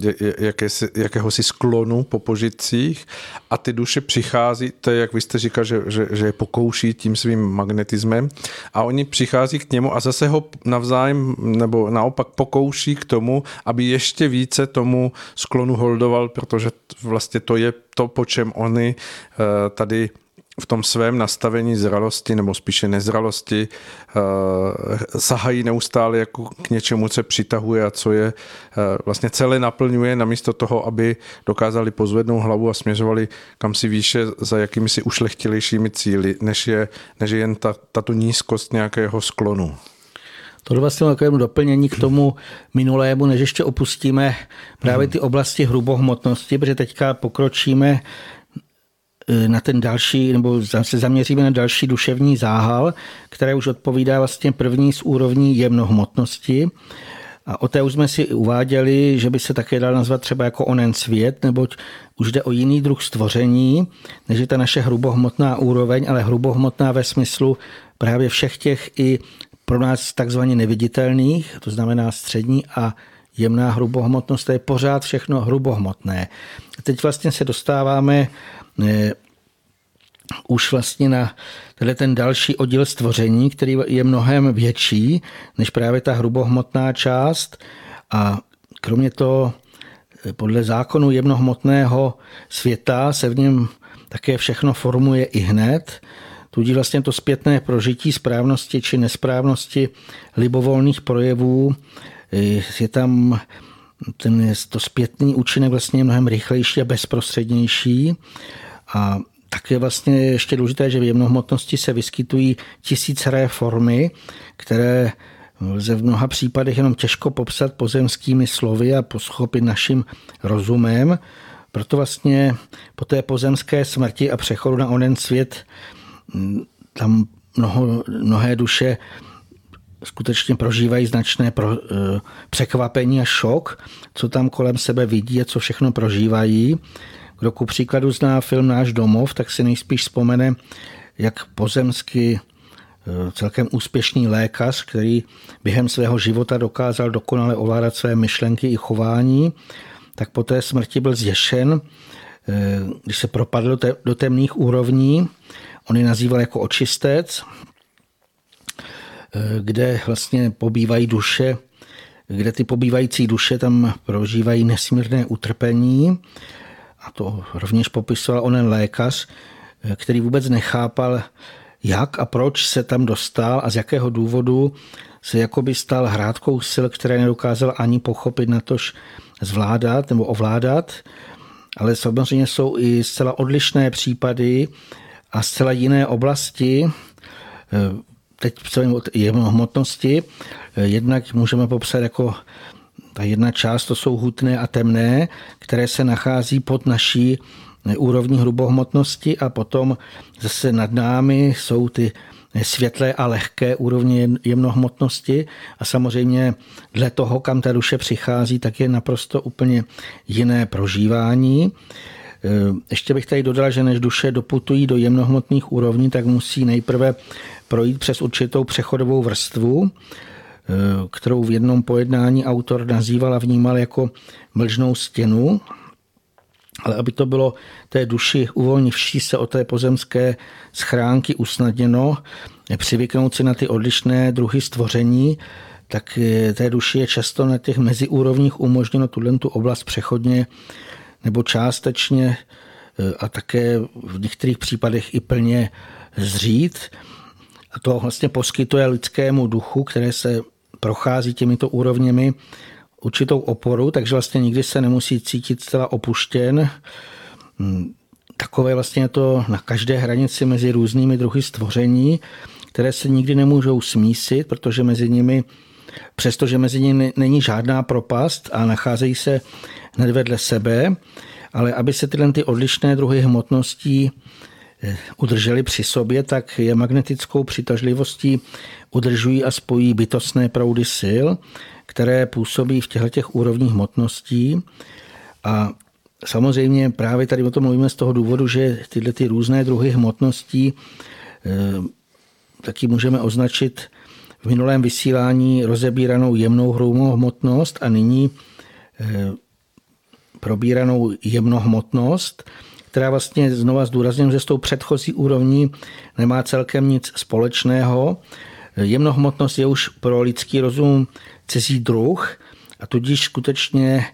eh, jakési, jakéhosi sklonu po požitcích. A ty duše přichází, to je, jak vy jste říkal, že, že, že je pokouší tím svým magnetismem. A oni přichází k němu a zase ho navzájem nebo naopak pokouší k tomu, aby ještě více tomu sklonu holdoval, protože vlastně to je to, po čem oni eh, tady v tom svém nastavení zralosti nebo spíše nezralosti uh, sahají neustále jako k něčemu, co přitahuje a co je uh, vlastně celé naplňuje, namísto toho, aby dokázali pozvednout hlavu a směřovali kam si výše za jakými si ušlechtilejšími cíly, než je, než je jen ta, tato nízkost nějakého sklonu. To je vlastně takovému doplnění k tomu minulému, než ještě opustíme právě ty oblasti hrubohmotnosti, protože teďka pokročíme na ten další, nebo se zaměříme na další duševní záhal, které už odpovídá vlastně první z úrovní jemnohmotnosti. A o té už jsme si uváděli, že by se také dal nazvat třeba jako onen svět, neboť už jde o jiný druh stvoření, než je ta naše hrubohmotná úroveň, ale hrubohmotná ve smyslu právě všech těch i pro nás takzvaně neviditelných, to znamená střední a jemná hrubohmotnost, to je pořád všechno hrubohmotné. Teď vlastně se dostáváme už vlastně na tenhle ten další oddíl stvoření, který je mnohem větší než právě ta hrubohmotná část a kromě toho podle zákonu jemnohmotného světa se v něm také všechno formuje i hned, Tudíž vlastně to zpětné prožití správnosti či nesprávnosti libovolných projevů je tam ten, to zpětný účinek vlastně mnohem rychlejší a bezprostřednější. A tak je vlastně ještě důležité, že v jemnohmotnosti se vyskytují tisíceré formy, které lze v mnoha případech jenom těžko popsat pozemskými slovy a poschopit naším rozumem. Proto vlastně po té pozemské smrti a přechodu na onen svět tam mnoho, mnohé duše skutečně prožívají značné pro, e, překvapení a šok, co tam kolem sebe vidí a co všechno prožívají. Kdo ku příkladu zná film Náš domov, tak si nejspíš vzpomene, jak pozemsky e, celkem úspěšný lékař, který během svého života dokázal dokonale ovládat své myšlenky i chování, tak po té smrti byl zděšen, e, když se propadl do temných úrovní On je nazýval jako očistec, eh, kde vlastně pobývají duše, kde ty pobývající duše tam prožívají nesmírné utrpení. A to rovněž popisoval onen lékař, který vůbec nechápal, jak a proč se tam dostal a z jakého důvodu se jakoby stal hrádkou sil, které nedokázal ani pochopit, natož zvládat nebo ovládat. Ale samozřejmě jsou i zcela odlišné případy, a zcela jiné oblasti, teď o hmotnosti, eh, jednak můžeme popsat jako ta jedna část, to jsou hutné a temné, které se nachází pod naší úrovní hrubohmotnosti a potom zase nad námi jsou ty světlé a lehké úrovně jemnohmotnosti a samozřejmě dle toho, kam ta duše přichází, tak je naprosto úplně jiné prožívání. Eh, ještě bych tady dodal, že než duše doputují do jemnohmotných úrovní, tak musí nejprve projít přes určitou přechodovou vrstvu, kterou v jednom pojednání autor nazýval a vnímal jako mlžnou stěnu, ale aby to bylo té duši uvolnivší se o té pozemské schránky usnadněno, přivyknout si na ty odlišné druhy stvoření, tak eh, té duši je často na těch meziúrovních umožněno tuhle tu oblast přechodně nebo částečně eh, a také v některých případech i plně zřít. A to vlastně poskytuje lidskému duchu, které se prochází těmito úrovněmi, určitou oporu, takže vlastně nikdy se nemusí cítit zcela opuštěn. Hmm, takové vlastně je to na každé hranici mezi různými druhy stvoření, které se nikdy nemůžou smísit, protože mezi nimi, přestože mezi nimi není žádná propast a nacházejí se hned vedle sebe, ale aby se tyhle ty odlišné druhy hmotností udrželi při sobě, tak je magnetickou přitažlivostí udržují a spojí bytostné proudy sil, které působí v těchto těch úrovních hmotností. A samozřejmě právě tady o tom mluvíme z toho důvodu, že tyhle ty různé druhy hmotností taky můžeme označit v minulém vysílání rozebíranou jemnou hrubou hmotnost a nyní probíranou jemnohmotnost, která vlastně znova zdůrazním, že s tou předchozí úrovní nemá celkem nic společného. Jemnohmotnost je už pro lidský rozum cizí druh a tudíž skutečně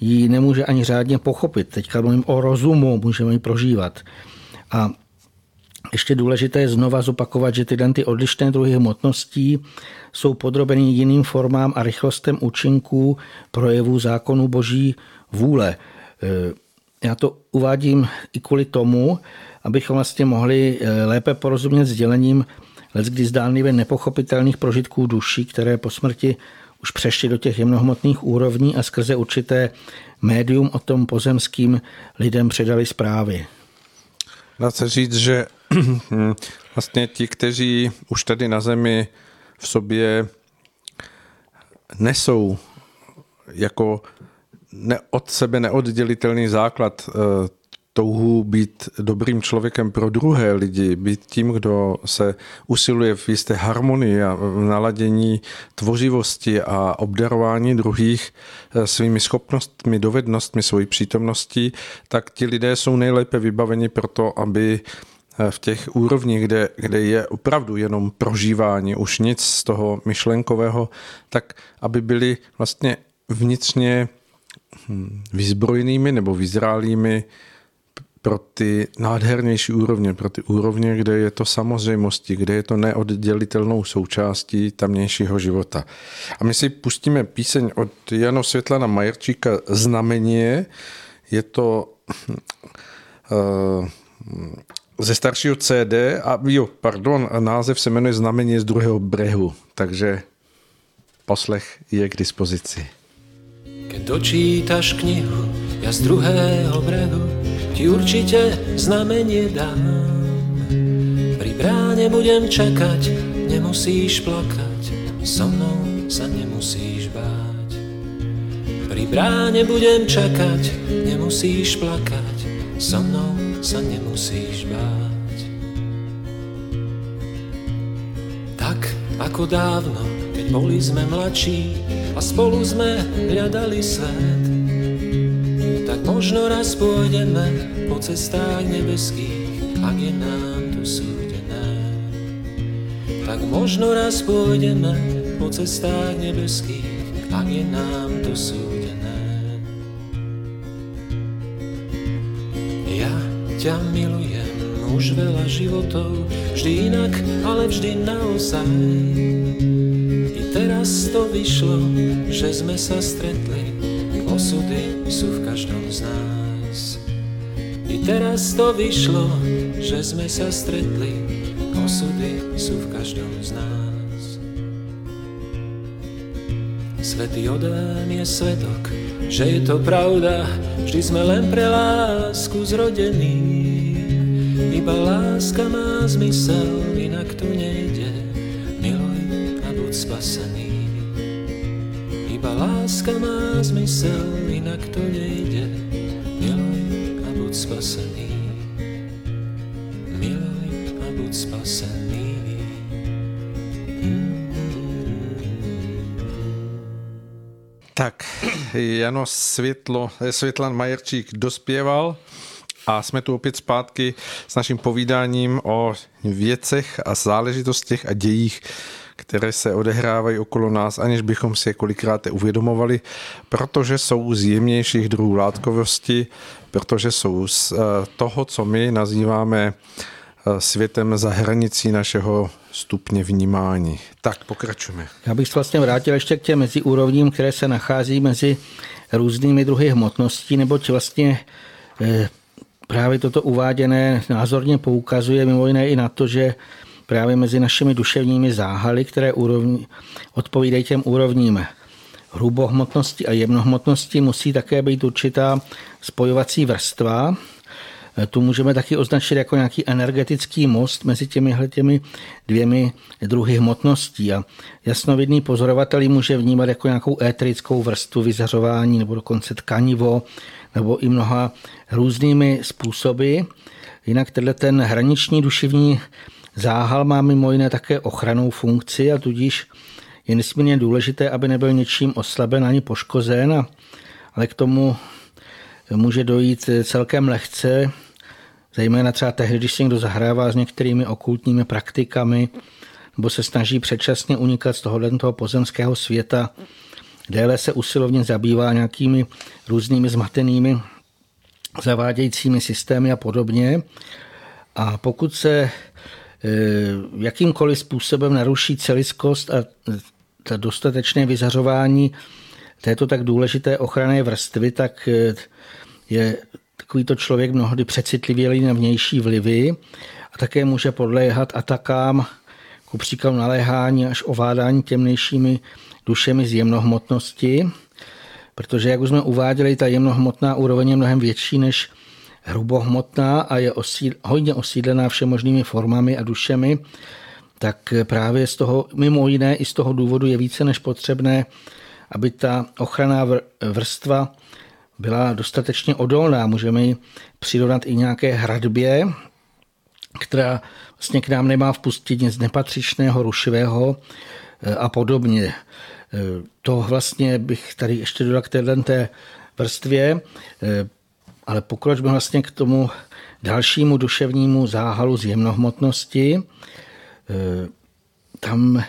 ji nemůže ani řádně pochopit. Teďka mluvím o rozumu, můžeme ji prožívat. A ještě důležité je znova zopakovat, že tyhle ty odlišné druhy hmotností jsou podrobeny jiným formám a rychlostem účinků projevů zákonu boží vůle. Já to uvádím i kvůli tomu, abychom vlastně mohli e, lépe porozumět sdělením kdy zdánlivě nepochopitelných prožitků duší, které po smrti už přešly do těch jemnohmotných úrovní a skrze určité médium o tom pozemským lidem předali zprávy. Dá se říct, že (clears throat) vlastně ti, kteří už tady na zemi v sobě nesou jako ne, od sebe neoddělitelný základ eh, touhu být dobrým člověkem pro druhé lidi, být tím, kdo se usiluje v jisté harmonii a v naladění tvořivosti a obdarování druhých eh, svými schopnostmi, dovednostmi, svojí přítomností, tak ti lidé jsou nejlépe vybaveni pro to, aby eh, v těch úrovních, kde, kde je opravdu jenom prožívání, už nic z toho myšlenkového, tak aby byli vlastně vnitřně vyzbrojenými nebo vyzrálými pro ty nádhernější úrovně, pro ty úrovně, kde je to samozřejmosti, kde je to neoddělitelnou součástí tamnějšího života. A my si pustíme píseň od Jana Světlana Majerčíka Znamenie. Je to uh, ze staršího CD a jo, pardon, název se jmenuje Znamení z druhého brehu, takže poslech je k dispozici. Keď dočítaš knihu, ja z druhého brehu ti určite znamenie dám. Pri bráne budem čakať, nemusíš plakať, so mnou sa nemusíš báť. Pri bráne budem čakať, nemusíš plakať, so mnou sa nemusíš báť. Tak ako dávno, keď boli sme mladší, a spolu sme hľadali svet. Tak možno raz pôjdeme po cestách nebeských, ak je nám to súdené. Tak možno raz pôjdeme po cestách nebeských, ak je nám to súdené. Ja ťa milujem už veľa životov, vždy inak, ale vždy naozaj teraz to vyšlo, že sme sa stretli, osudy sú v každom z nás. I teraz to vyšlo, že sme sa stretli, osudy sú v každom z nás. Svetý Odán je svetok, že je to pravda, vždy sme len pre lásku zrodení. Iba láska má zmysel, inak to nejde spasený. Iba láska má zmysel, inak to nejde. Miluj a buď spasený. Miluj a buď spasený. Tak, Jano Světlo, Světlan Majerčík dospěval a jsme tu opět zpátky s naším povídáním o věcech a záležitostech a dějích které se odehrávají okolo nás, aniž bychom si je kolikrát uvědomovali, protože jsou z jemnějších druhů látkovosti, protože jsou z eh, toho, co my nazýváme eh, světem za hranicí našeho stupně vnímání. Tak, pokračujeme. Já bych se vlastně vrátil ještě k těm meziúrovním, které se nachází mezi různými druhy hmotností, neboť vlastně eh, právě toto uváděné názorně poukazuje mimo jiné i na to, že právě mezi našimi duševními záhaly, které úrovni, odpovídají těm úrovním hrubohmotnosti a jemnohmotnosti, musí také být určitá spojovací vrstva. Tu můžeme taky označit jako nějaký energetický most mezi těmi těmi dvěmi druhy hmotností. A jasnovidný pozorovatel může vnímat jako nějakou éterickou vrstvu vyzařování nebo dokonce tkanivo nebo i mnoha různými způsoby. Jinak tenhle ten hraniční duševní záhal má mimo jiné také ochranou funkci a tudíž je nesmírně důležité, aby nebyl něčím oslaben ani poškozen, ale k tomu může dojít celkem lehce, zejména třeba tehdy, když se někdo zahrává s některými okultními praktikami nebo se snaží předčasně unikat z tohohle toho pozemského světa, déle se usilovně zabývá nějakými různými zmatenými zavádějícími systémy a podobně. A pokud se jakýmkoliv způsobem naruší celistkost a ta dostatečné vyzařování této tak důležité ochranné vrstvy, tak e, je takovýto člověk mnohdy přecitlivělý na vnější vlivy a také může podléhat atakám, ku příkladu naléhání až ovládání těmnějšími dušemi z jemnohmotnosti, protože, jak už jsme uváděli, ta jemnohmotná úroveň je mnohem větší než hrubohmotná a je osíd, hodně osídlená všemožnými formami a dušemi, tak právě z toho, mimo jiné i z toho důvodu je více než potřebné, aby ta ochranná vrstva byla dostatečně odolná. Můžeme ji přirovnat i nějaké hradbě, která vlastně k nám nemá vpustit nic nepatřičného, rušivého eh, a podobně. Eh, to vlastně bych tady ještě dodal k téhle té vrstvě, eh, ale pokročme vlastně k tomu dalšímu duševnímu záhalu z jemnohmotnosti. Tam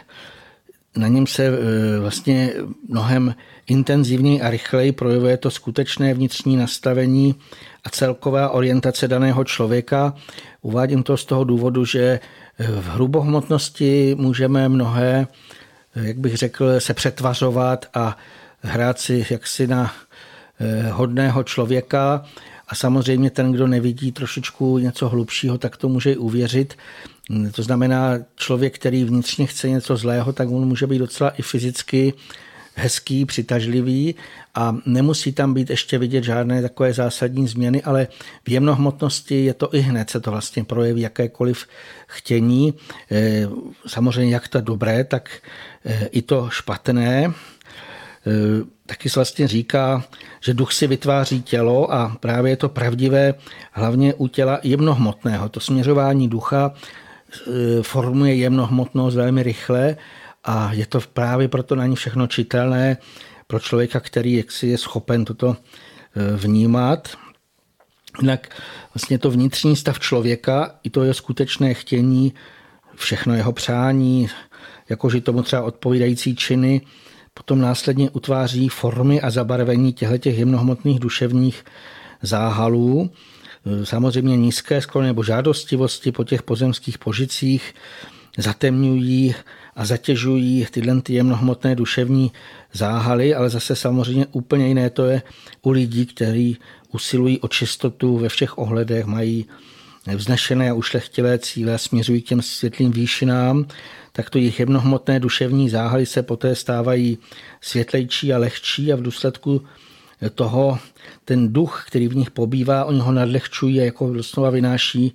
na něm se vlastně mnohem intenzivněji a rychleji projevuje to skutečné vnitřní nastavení a celková orientace daného člověka. Uvádím to z toho důvodu, že v hrubohmotnosti můžeme mnohé, jak bych řekl, se přetvařovat a hrát si jaksi na hodného člověka a samozřejmě ten, kdo nevidí trošičku něco hlubšího, tak to může i uvěřit. To znamená, člověk, který vnitřně chce něco zlého, tak on může být docela i fyzicky hezký, přitažlivý a nemusí tam být ještě vidět žádné takové zásadní změny, ale v jemnohmotnosti je to i hned, se to vlastně projeví jakékoliv chtění. Eh, samozřejmě jak to dobré, tak eh, i to špatné. Taky se vlastně říká, že duch si vytváří tělo a právě je to pravdivé hlavně u těla jemnohmotného. To směřování ducha formuje jemnohmotnost velmi rychle a je to právě proto na ní všechno čitelné pro člověka, který jaksi je schopen toto e, vnímat. Jinak vlastně to vnitřní stav člověka, i to je skutečné chtění, všechno jeho přání, jakože tomu třeba odpovídající činy, potom následně utváří formy a zabarvení těchto jemnohmotných duševních záhalů. Samozřejmě nízké sklony nebo žádostivosti po těch pozemských požicích zatemňují a zatěžují tyhle ty jemnohmotné duševní záhaly, ale zase samozřejmě úplně jiné to je u lidí, kteří usilují o čistotu ve všech ohledech, mají vznešené a ušlechtilé cíle směřují k těm světlým výšinám, tak to jejich jemnohmotné duševní záhaly se poté stávají světlejší a lehčí a v důsledku toho ten duch, který v nich pobývá, oni ho nadlehčují a jako doslova vynáší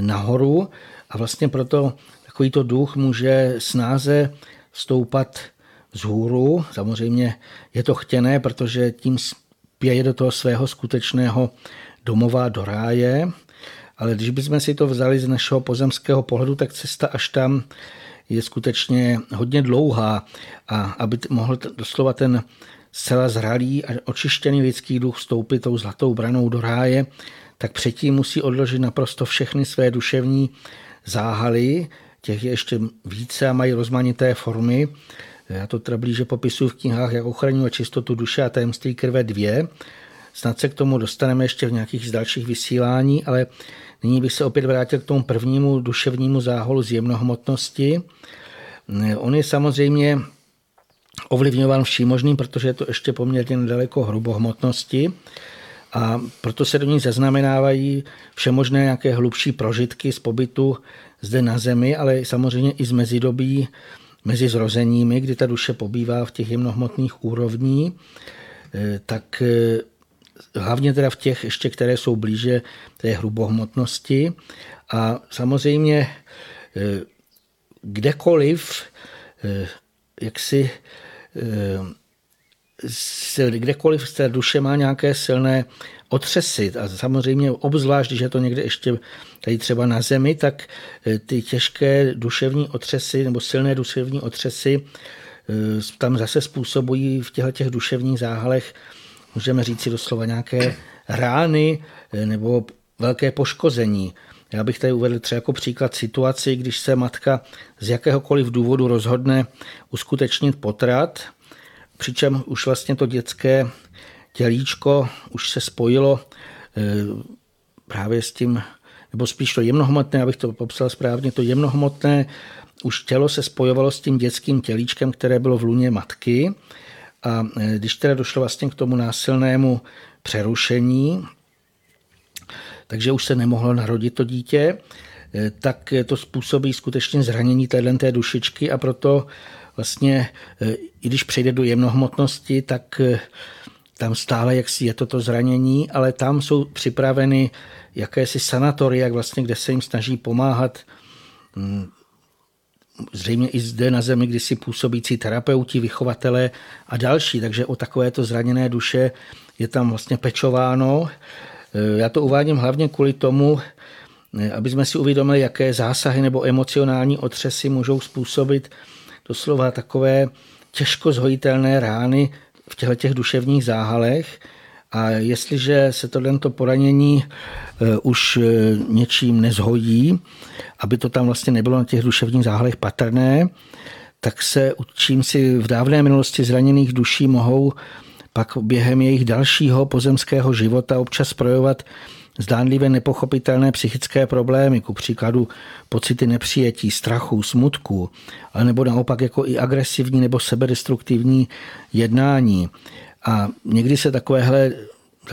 nahoru a vlastně proto takovýto duch může snáze stoupat vzhůru. Samozřejmě je to chtěné, protože tím spěje do toho svého skutečného domova do ráje. Ale když bychom si to vzali z našeho pozemského pohledu, tak cesta až tam je skutečně hodně dlouhá a aby mohl doslova ten zcela zralý a očištěný lidský duch vstoupit tou zlatou branou do ráje, tak předtím musí odložit naprosto všechny své duševní záhaly, těch je ještě více a mají rozmanité formy. Já to teda blíže popisuju v knihách, jak ochraňuje čistotu duše a tajemství krve dvě. Snad se k tomu dostaneme ještě v nějakých z dalších vysílání, ale nyní bych se opět vrátil k tomu prvnímu duševnímu záholu z jemnohmotnosti. On je samozřejmě ovlivňován vším možným, protože je to ještě poměrně nedaleko hrubohmotnosti a proto se do ní zaznamenávají všemožné nějaké hlubší prožitky z pobytu zde na zemi, ale samozřejmě i z mezidobí mezi zrozeními, kdy ta duše pobývá v těch jemnohmotných úrovní, eh, tak eh, hlavně teda v těch ještě, které jsou blíže té hrubohmotnosti. A samozřejmě eh, kdekoliv, jak si kdekoliv z té duše má nějaké silné otřesy a samozřejmě obzvlášť, když je to někde ještě tady třeba na zemi, tak ty těžké duševní otřesy nebo silné duševní otřesy tam zase způsobují v těchto těch duševních záhalech, můžeme říct si doslova nějaké rány eh, nebo velké poškození. Já bych tady uvedl třeba jako příklad situaci, když se matka z jakéhokoliv důvodu rozhodne uskutečnit potrat, přičem už vlastně to dětské tělíčko už se spojilo eh, právě s tím, nebo spíš to jemnohmotné, abych to popsal správně, to jemnohmotné už tělo se spojovalo s tím dětským tělíčkem, které bylo v luně matky. A eh, když teda došlo vlastně k tomu násilnému přerušení, takže už se nemohlo narodit to dítě, eh, tak to způsobí skutečně zranění téhle té dušičky a proto vlastně, i když přejde do jemnohmotnosti, tak tam stále jaksi je toto zranění, ale tam jsou připraveny jakési sanatoria, vlastně, kde se jim snaží pomáhat mm, zřejmě i zde na zemi, kdy si působící terapeuti, vychovatelé a další. Takže o takovéto zraněné duše je tam vlastně pečováno. Já to uvádím hlavně kvůli tomu, aby jsme si uvědomili, jaké zásahy nebo emocionální otřesy můžou způsobit doslova takové těžko zhojitelné rány v těchto těch duševních záhalech. A jestliže se tohle poranění e, už e, něčím nezhojí, aby to tam vlastně nebylo na těch duševních záhalech patrné, tak se učím si v dávné minulosti zraněných duší mohou pak během jejich dalšího pozemského života občas projevovat zdánlivě nepochopitelné psychické problémy, ku příkladu pocity nepřijetí, strachu, smutku, ale nebo naopak jako i agresivní nebo sebedestruktivní jednání. A někdy se takovéhle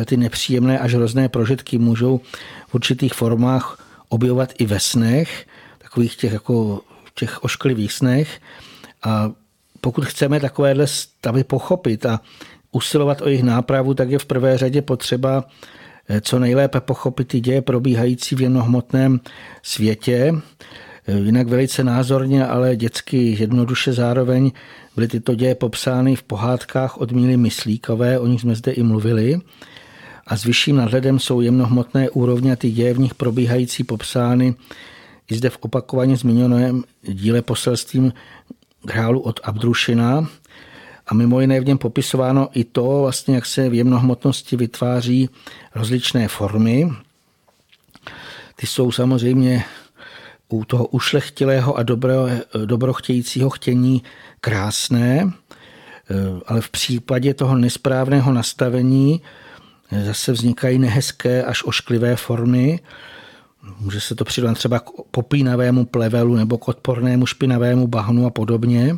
ty nepříjemné až hrozné prožitky můžou v určitých formách objevovat i ve snech, takových těch jako těch ošklivých snech. A pokud chceme takovéhle stavy pochopit a usilovat o jejich nápravu, tak je v prvé řadě potřeba Eh, co nejlépe pochopit ty děje probíhající v jemnohmotném světě. Jinak velice názorně, ale dětsky jednoduše zároveň byly tyto děje popsány v pohádkách od Míly Myslíkové, o nich jsme zde i mluvili. A s vyšším nadhledem jsou jemnohmotné úrovně a ty děje v nich probíhající popsány i zde v opakovaně zmiňovaném díle poselstvím králu od Abdrušina, a mimo jiné v něm popisováno i to, vlastně, jak se v jemnohmotnosti vytváří rozličné formy. Ty jsou samozřejmě u toho ušlechtilého a dobro, dobrochtějícího chtění krásné, ale v případě toho nesprávného nastavení zase vznikají nehezké až ošklivé formy. Může se to přidat třeba k popínavému plevelu nebo k odpornému špinavému bahnu a podobně.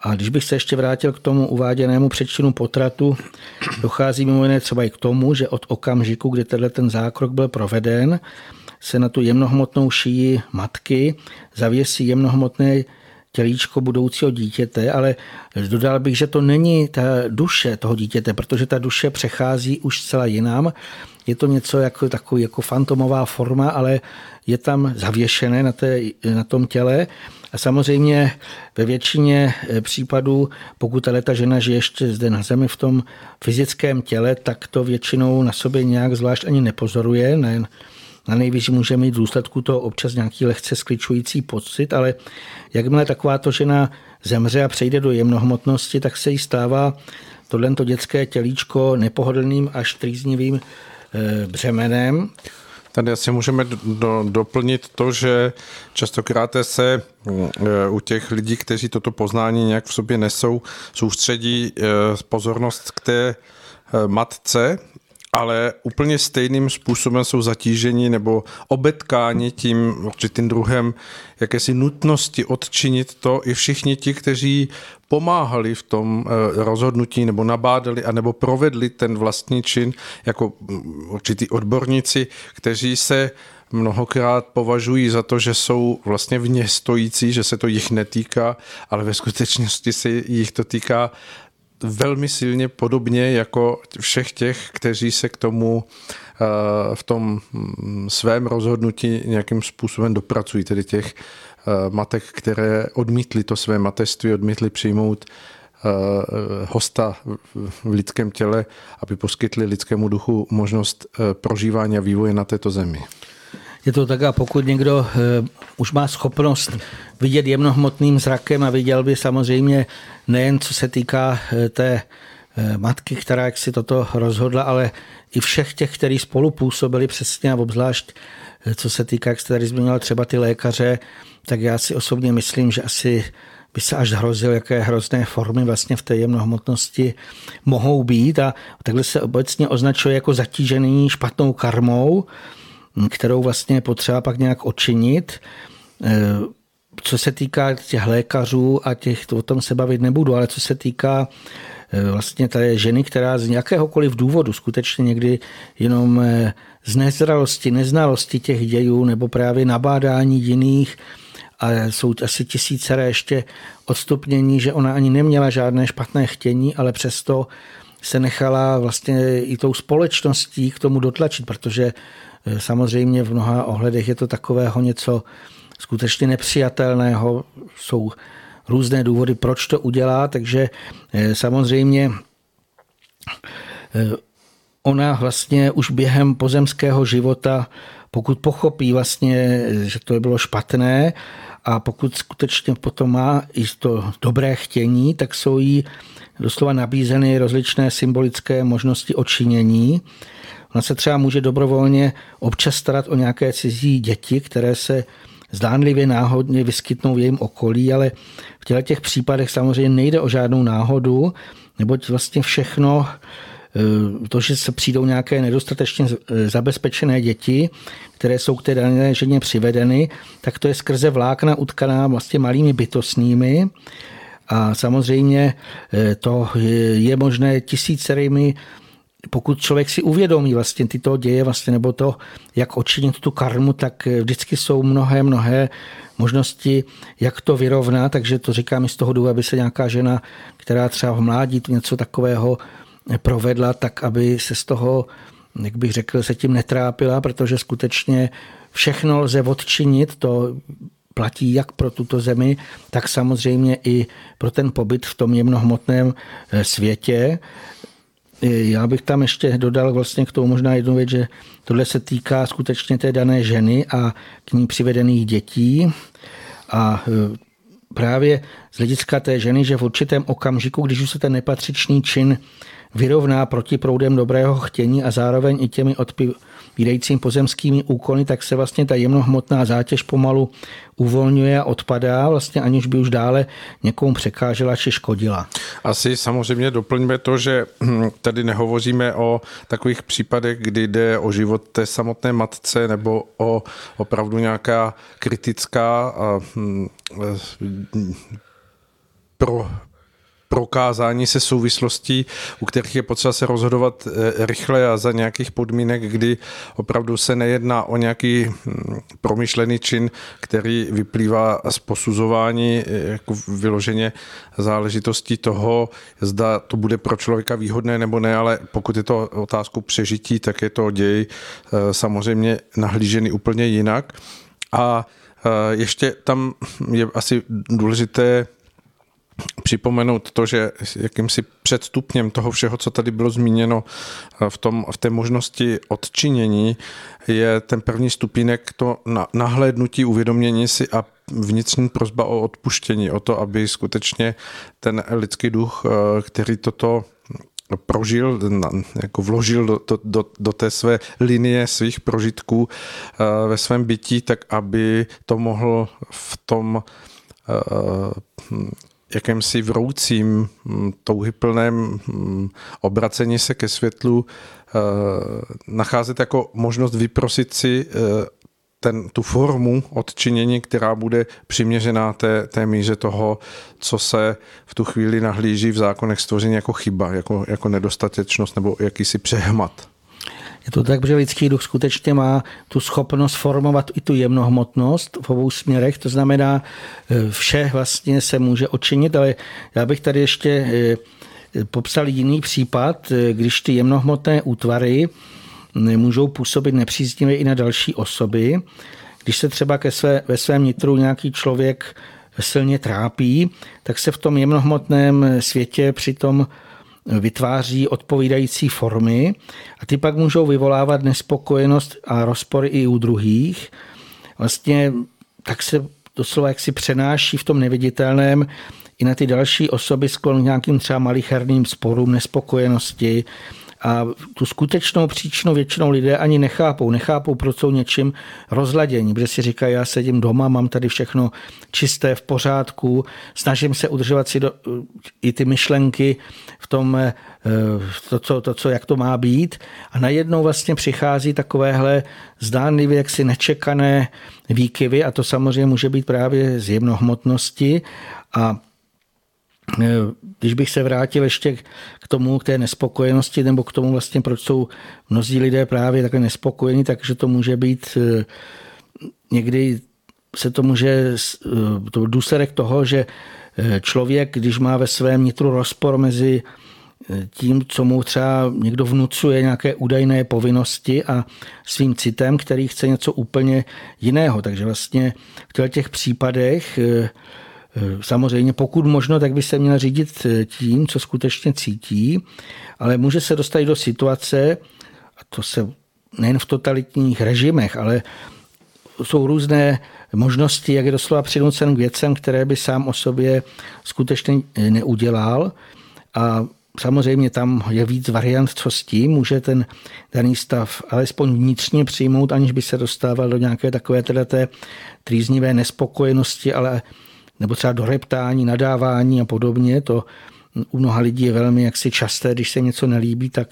A když bych se ještě vrátil k tomu uváděnému přečinu potratu, dochází mimo jiné třeba i k tomu, že od okamžiku, kdy tenhle ten zákrok byl proveden, se na tu jemnohmotnou šíji matky zavěsí jemnohmotné tělíčko budoucího dítěte, ale dodal bych, že to není ta duše toho dítěte, protože ta duše přechází už zcela jinam. Je to něco jako takový jako fantomová forma, ale je tam zavěšené na, té, na tom těle a samozřejmě ve většině eh, případů, pokud ta žena žije ještě zde na zemi v tom fyzickém těle, tak to většinou na sobě nějak zvlášť ani nepozoruje. Ne, na nejvíc může mít v důsledku to občas nějaký lehce skličující pocit, ale jakmile takováto žena zemře a přejde do jemnohmotnosti, tak se jí stává tohle dětské tělíčko nepohodlným až trýznivým eh, břemenem. Tady asi můžeme do, doplnit to, že častokrát se e, u těch lidí, kteří toto poznání nějak v sobě nesou, soustředí e, pozornost k té matce, ale úplně stejným způsobem jsou zatíženi nebo obetkáni tím určitým druhem jakési nutnosti odčinit to i všichni ti, kteří pomáhali v tom eh, rozhodnutí nebo nabádali a nebo provedli ten vlastní čin jako mm, určitý odborníci, kteří se mnohokrát považují za to, že jsou vlastně vně stojící, že se to jich netýká, ale ve skutečnosti se jich to týká velmi silně podobně jako všech těch, kteří se k tomu eh, v tom mm, svém rozhodnutí nějakým způsobem dopracují, tedy těch eh, matek, které odmítly to své mateřství, odmítly přijmout hosta v lidském těle, aby poskytli lidskému duchu možnost prožívání a vývoje na této zemi. Je to tak a pokud někdo už má schopnost vidět jemnohmotným zrakem a viděl by samozřejmě nejen co se týká té matky, která jak si toto rozhodla, ale i všech těch, kteří spolu působili přesně a obzvlášť co se týká, jak jste tady zmínil, třeba ty lékaře, tak já si osobně myslím, že asi by se až hrozil, jaké hrozné formy vlastně v té jemnohmotnosti mohou být. A takhle se obecně označuje jako zatížený špatnou karmou, kterou vlastně potřeba pak nějak odčinit. Co se týká těch lékařů a těch, o tom se bavit nebudu, ale co se týká Eh, vlastně té ženy, která z jakéhokoliv důvodu skutečně někdy jenom eh, z nezralosti, neznalosti těch dějů nebo právě nabádání jiných a jsou asi tisíce ještě odstupnění, že ona ani neměla žádné špatné chtění, ale přesto se nechala vlastně i tou společností k tomu dotlačit, protože eh, samozřejmě v mnoha ohledech je to takového něco skutečně nepřijatelného. Jsou různé důvody, proč to udělá, takže eh, samozřejmě eh, ona vlastně už během pozemského života, pokud pochopí vlastně, že to bylo špatné a pokud skutečně potom má i to dobré chtění, tak jsou jí doslova nabízeny rozličné symbolické možnosti očinění. Ona se třeba může dobrovolně občas starat o nějaké cizí děti, které se zdánlivě náhodně vyskytnou v jejím okolí, ale v těchto těch případech samozřejmě nejde o žádnou náhodu, neboť vlastně všechno eh, to, že se přijdou nějaké nedostatečně eh, zabezpečené děti, které jsou k té dané ženě přivedeny, tak to je skrze vlákna utkaná vlastně malými bytostnými. A samozřejmě eh, to je možné tisícerými pokud člověk si uvědomí vlastně tyto děje vlastně, nebo to, jak odčinit tu karmu, tak vždycky jsou mnohé, mnohé možnosti, jak to vyrovnat, takže to říkám i z toho důvodu, aby se nějaká žena, která třeba v mládí něco takového provedla, tak aby se z toho, jak bych řekl, se tím netrápila, protože skutečně všechno lze odčinit, to platí jak pro tuto zemi, tak samozřejmě i pro ten pobyt v tom jemnohmotném světě. Já bych tam ještě dodal vlastně k tomu možná jednu věc, že tohle se týká skutečně té dané ženy a k ní přivedených dětí. A e, právě z hlediska té ženy, že v určitém okamžiku, když už se ten nepatřičný čin vyrovná proti proudem dobrého chtění a zároveň i těmi odpovídajícími pozemskými úkony, tak se vlastně ta jemnohmotná zátěž pomalu uvolňuje a odpadá, vlastně aniž by už dále někomu překážela či škodila. Asi samozřejmě doplňme to, že (clears throat) tady nehovoříme o takových případech, kdy jde o život té samotné matce nebo o opravdu nějaká kritická hm, pro prokázání se souvislostí, u kterých je potřeba se rozhodovat eh, rychle a za nějakých podmínek, kdy opravdu se nejedná o nějaký hm, promyšlený čin, který vyplývá z posuzování eh, jako vyloženě záležitostí toho, zda to bude pro člověka výhodné nebo ne, ale pokud je to otázku přežití, tak je to děj eh, samozřejmě nahlížený úplně jinak. A ještě tam je asi důležité připomenout to, že jakýmsi předstupněm toho všeho, co tady bylo zmíněno eh, v, tom, v té možnosti odčinění, je ten první stupínek to nahlédnutí, uvědomění si a vnitřní prozba o odpuštění, o to, aby skutečně ten lidský duch, eh, který toto prožil, jako vložil do, do, do, do té své linie svých prožitků eh, ve svém bytí, tak aby to mohl v tom jakémsi vroucím, hm, touhyplném hm, obracení se ke světlu eh, nacházet jako možnost vyprosit si eh, ten, tu formu odčinění, která bude přiměřená té, té míře toho, co se v tu chvíli nahlíží v zákonech stvoření jako chyba, jako, jako nedostatečnost nebo jakýsi přehmat. Je to tak, že lidský duch skutečně má tu schopnost formovat i tu jemnohmotnost v obou směrech, to znamená, e, vše vlastně se může očinit, ale já bych tady ještě e, popsal jiný případ, e, když ty jemnohmotné útvary můžou působit nepříznivě i na další osoby. Když se třeba ke své, ve svém nitru nějaký člověk silně trápí, tak se v tom jemnohmotném světě přitom vytváří odpovídající formy a ty pak můžou vyvolávat nespokojenost a rozpory i u druhých. Vlastně tak se doslova jak si přenáší v tom neviditelném i na ty další osoby sklon k nějakým třeba malicherným sporům, nespokojenosti, a tu skutečnou příčinu většinou lidé ani nechápou. Nechápou, proč jsou něčím rozladění, protože si říkají, já sedím doma, mám tady všechno čisté, v pořádku, snažím se udržovat si do, i ty myšlenky v tom, eh, to co, to, co, jak to má být. A najednou vlastně přichází takovéhle zdánlivě jaksi nečekané výkyvy a to samozřejmě může být právě z jemnohmotnosti a když bych se vrátil ještě k tomu, k té nespokojenosti, nebo k tomu vlastně, proč jsou mnozí lidé právě takhle nespokojení, takže to může být eh, někdy se to může, eh, to důsledek toho, že člověk, když má ve svém nitru rozpor mezi tím, co mu třeba někdo vnucuje nějaké údajné povinnosti a svým citem, který chce něco úplně jiného. Takže vlastně v těch případech Eh, samozřejmě pokud možno, tak by se měl řídit eh, tím, co skutečně cítí, ale může se dostat do situace, a to se nejen v totalitních režimech, ale jsou různé možnosti, jak je doslova přinucen k věcem, které by sám o sobě skutečně eh, neudělal. A samozřejmě tam je víc variant, co s tím může ten daný stav alespoň vnitřně přijmout, aniž by se dostával do nějaké takové teda té trýznivé nespokojenosti, ale nebo třeba do reptání, nadávání a podobně. To u mnoha lidí je velmi jaksi časté, když se něco nelíbí, tak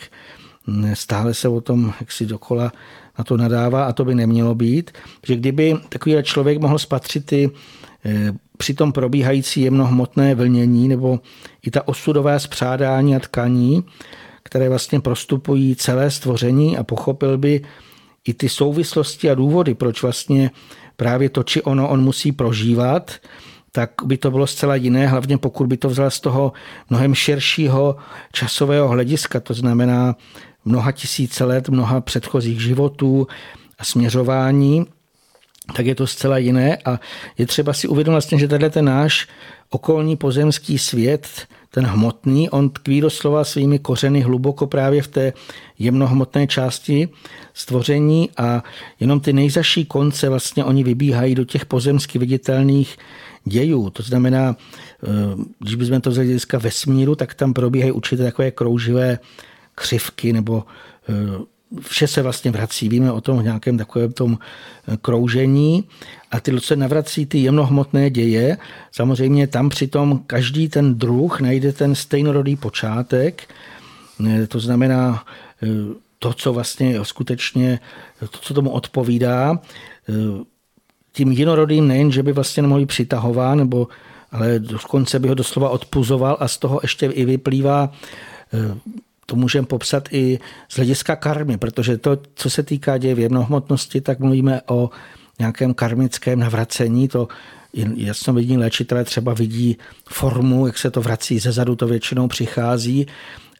stále se o tom jaksi dokola na to nadává a to by nemělo být. Že kdyby takový člověk mohl spatřit ty eh, při tom probíhající jemnohmotné vlnění nebo i ta osudová spřádání a tkaní, které vlastně prostupují celé stvoření a pochopil by i ty souvislosti a důvody, proč vlastně právě to či ono on musí prožívat, tak by to bylo zcela jiné, hlavně pokud by to vzal z toho mnohem širšího časového hlediska, to znamená mnoha tisíce let, mnoha předchozích životů a směřování, tak je to zcela jiné a je třeba si uvědomit vlastně, že tenhle ten náš okolní pozemský svět, ten hmotný, on tkví doslova svými kořeny hluboko právě v té jemnohmotné části stvoření a jenom ty nejzaší konce vlastně oni vybíhají do těch pozemsky viditelných dějů. To znamená, eh, když bychom to vzali hlediska vesmíru, tak tam probíhají určité takové krouživé křivky nebo eh, vše se vlastně vrací. Víme o tom v nějakém takovém tom eh, kroužení a ty se navrací ty jemnohmotné děje. Samozřejmě tam přitom každý ten druh najde ten stejnorodý počátek. To znamená to, co vlastně skutečně, to, co tomu odpovídá tím jinorodým nejen, že by vlastně nemohl přitahován, nebo, ale dokonce by ho doslova odpuzoval a z toho ještě i vyplývá eh, to můžeme popsat i z hlediska karmy, protože to, co se týká děje v jednohmotnosti, tak mluvíme o nějakém karmickém navracení, to jasno vidí léčitelé třeba vidí formu, jak se to vrací ze zadu, to většinou přichází.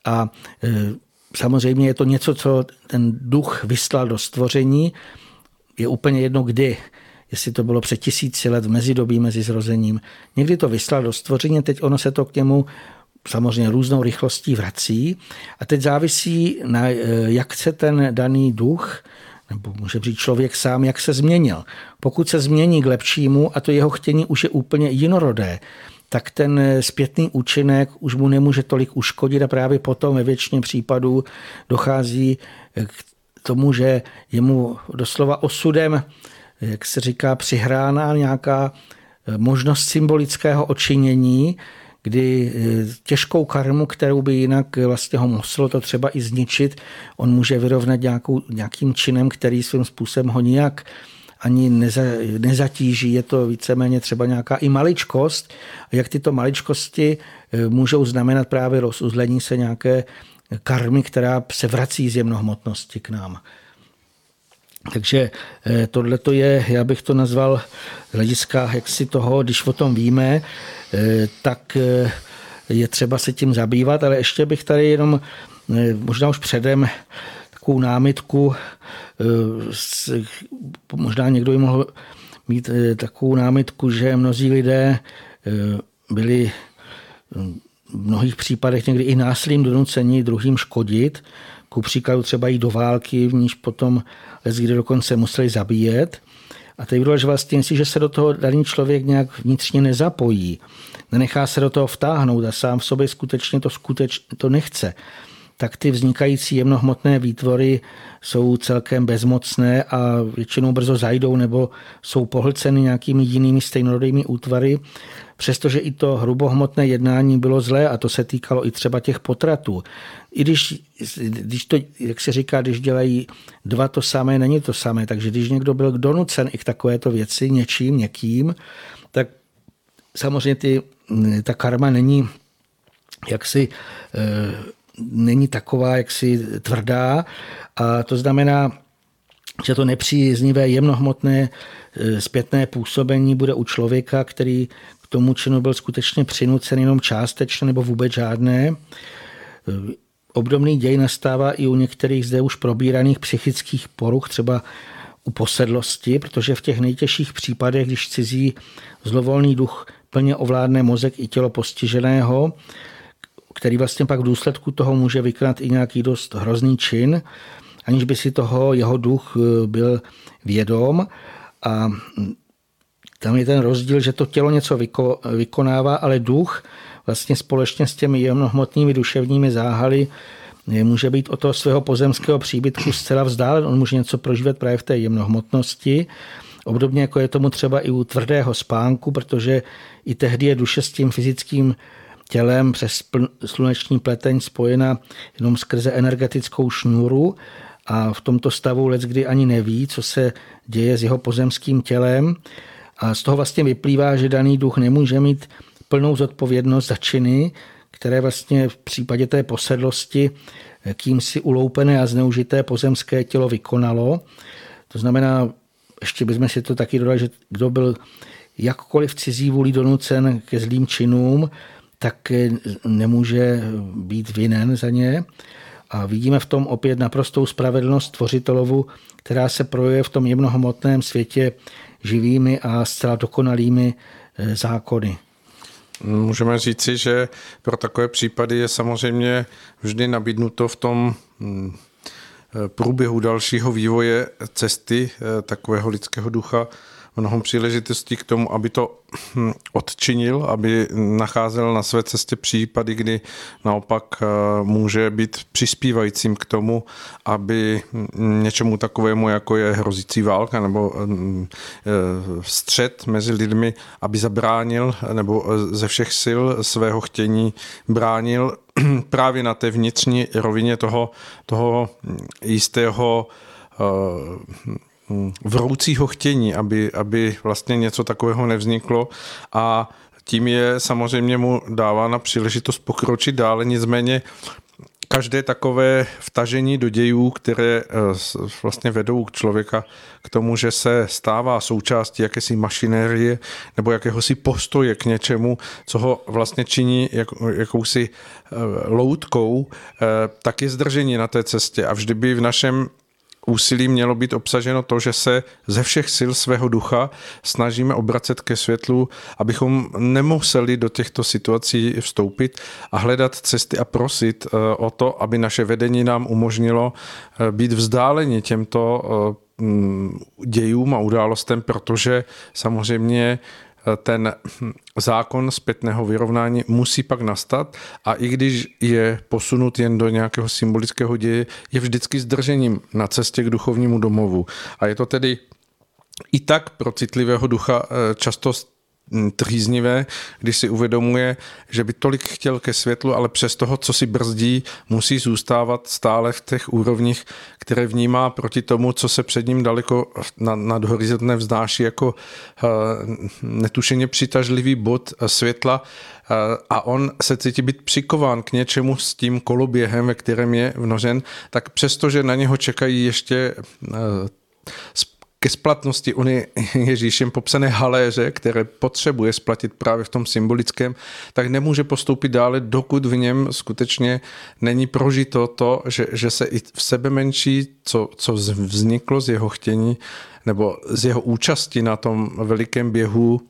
A e, samozřejmě je to něco, co ten duch vyslal do stvoření, je úplně jedno kdy. Jestli to bylo před tisíci let v mezidobí mezi zrozením. Někdy to vyslal do stvoření, teď ono se to k němu samozřejmě různou rychlostí vrací a teď závisí na, eh, jak se ten daný duch nebo může být člověk sám, jak se změnil. Pokud se změní k lepšímu a to jeho chtění už je úplně jinorodé, tak ten eh, zpětný účinek už mu nemůže tolik uškodit a právě potom ve většině případů dochází eh, k tomu, že je mu doslova osudem jak se říká, přihrána nějaká možnost symbolického očinění, kdy eh, těžkou karmu, kterou by jinak vlastně ho muselo to třeba i zničit, on může vyrovnat nějakou, nějakým činem, který svým způsobem ho nijak ani neza, nezatíží, je to víceméně třeba nějaká i maličkost. Jak tyto maličkosti eh, můžou znamenat právě rozuzlení se nějaké karmy, která se vrací z jemnohmotnosti k nám. Takže eh, tohle to je, já bych to nazval z hlediska si toho, když o tom víme, eh, tak eh, je třeba se tím zabývat, ale ještě bych tady jenom možná už předem takovou námitku, možná někdo ji mohl mít takovou námitku, že mnozí lidé byli v mnohých případech někdy i násilím donuceni druhým škodit, ku příkladu třeba jít do války, v níž potom kdy dokonce museli zabíjet. A teď bylo, že vlastně si, že se do toho daný člověk nějak vnitřně nezapojí, nenechá se do toho vtáhnout a sám v sobě skutečně to, skuteč, to nechce, tak ty vznikající jemnohmotné výtvory jsou celkem bezmocné a většinou brzo zajdou nebo jsou pohlceny nějakými jinými stejnorodými útvary, přestože i to hrubohmotné jednání bylo zlé a to se týkalo i třeba těch potratů. I když, když to, jak se říká, když dělají dva to samé, není to samé. Takže když někdo byl donucen i k takovéto věci něčím, někým, tak samozřejmě ty, ta karma není jaksi e, není taková jaksi tvrdá a to znamená, že to nepříznivé jemnohmotné e, zpětné působení bude u člověka, který k tomu činu byl skutečně přinucen jenom částečně nebo vůbec žádné. E, obdobný děj nastává i u některých zde už probíraných psychických poruch, třeba u posedlosti, protože v těch nejtěžších případech, když cizí zlovolný duch plně ovládne mozek i tělo postiženého, který vlastně pak v důsledku toho může vykonat i nějaký dost hrozný čin, aniž by si toho jeho duch eh, byl vědom. A hm, tam je ten rozdíl, že to tělo něco vyko, vykonává, ale duch vlastně společně s těmi jemnohmotnými duševními záhaly eh, může být od toho svého pozemského příbytku zcela vzdálen. On může něco prožívat právě v té jemnohmotnosti. Obdobně jako je tomu třeba i u tvrdého spánku, protože i tehdy je duše s tím fyzickým tělem přes sluneční pleteň spojena jenom skrze energetickou šňůru a v tomto stavu let kdy ani neví, co se děje s jeho pozemským tělem. A z toho vlastně vyplývá, že daný duch nemůže mít plnou zodpovědnost za činy, které vlastně v případě té posedlosti kýmsi uloupené a zneužité pozemské tělo vykonalo. To znamená, ještě bychom si to taky dodali, že kdo byl jakkoliv cizí vůli donucen ke zlým činům, tak nemůže být vinen za ně. A vidíme v tom opět naprostou spravedlnost tvořitelovu, která se projevuje v tom jemnohmotném světě živými a zcela dokonalými eh, zákony. Můžeme říci, že pro takové případy je samozřejmě vždy nabídnuto v tom hm, eh, průběhu dalšího vývoje cesty eh, takového lidského ducha mnoho příležitostí k tomu, aby to hm, odčinil, aby nacházel na své cestě případy, kdy naopak eh, může být přispívajícím k tomu, aby hm, něčemu takovému, jako je hrozící válka nebo hm, eh, střed mezi lidmi, aby zabránil nebo eh, ze všech sil svého chtění bránil právě na té vnitřní rovině toho, toho jistého vroucího chtění, aby, aby vlastně něco takového nevzniklo a tím je samozřejmě mu dávána příležitost pokročit dále, nicméně každé takové vtažení do dějů, které eh, vlastně vedou k člověka k tomu, že se stává součástí jakési mašinérie nebo jakéhosi postoje k něčemu, co ho vlastně činí jak, jakousi eh, loutkou, eh, tak je zdržení na té cestě. A vždy by v našem úsilí mělo být obsaženo to, že se ze všech sil svého ducha snažíme obracet ke světlu, abychom nemuseli do těchto situací vstoupit a hledat cesty a prosit eh, o to, aby naše vedení nám umožnilo eh, být vzdáleni těmto eh, mm, dějům a událostem, protože samozřejmě ten zákon zpětného vyrovnání musí pak nastat a i když je posunut jen do nějakého symbolického děje, je vždycky zdržením na cestě k duchovnímu domovu. A je to tedy i tak pro citlivého ducha eh, často trýznivé, když si uvědomuje, že by tolik chtěl ke světlu, ale přes toho, co si brzdí, musí zůstávat stále v těch úrovních, které vnímá proti tomu, co se před ním daleko nad, horizontem vznáší jako uh, netušeně přitažlivý bod světla. Uh, a on se cítí být přikován k něčemu s tím koloběhem, ve kterém je vnořen, tak přestože na něho čekají ještě ke splatnosti ony (laughs) Ježíšem popsané haléře, které potřebuje splatit právě v tom symbolickém, tak nemůže postoupit dále, dokud v něm skutečně není prožito to, že, že se i v sebe menší, co, co vzniklo z jeho chtění nebo z jeho účasti na tom velikém běhu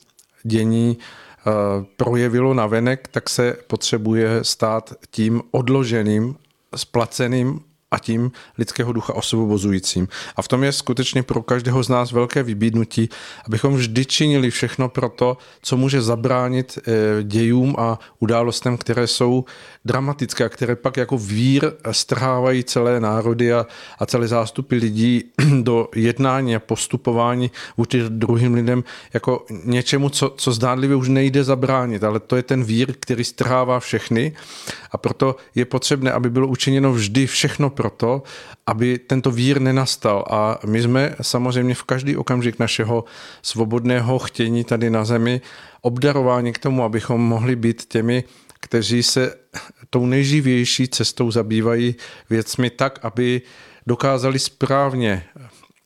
dění, eh, projevilo na venek, tak se potřebuje stát tím odloženým, splaceným a tím lidského ducha osvobozujícím. A v tom je skutečně pro každého z nás velké vybídnutí, abychom vždy činili všechno pro to, co může zabránit eh, dějům a událostem, které jsou dramatické které pak jako vír strhávají celé národy a, a celé zástupy lidí (clears throat) do jednání a postupování vůči druhým lidem jako něčemu, co, co zdánlivě už nejde zabránit, ale to je ten vír, který strhává všechny a proto je potřebné, aby bylo učiněno vždy všechno proto, aby tento vír nenastal. A my jsme samozřejmě v každý okamžik našeho svobodného chtění tady na zemi obdarováni k tomu, abychom mohli být těmi, kteří se tou nejživější cestou zabývají věcmi tak, aby dokázali správně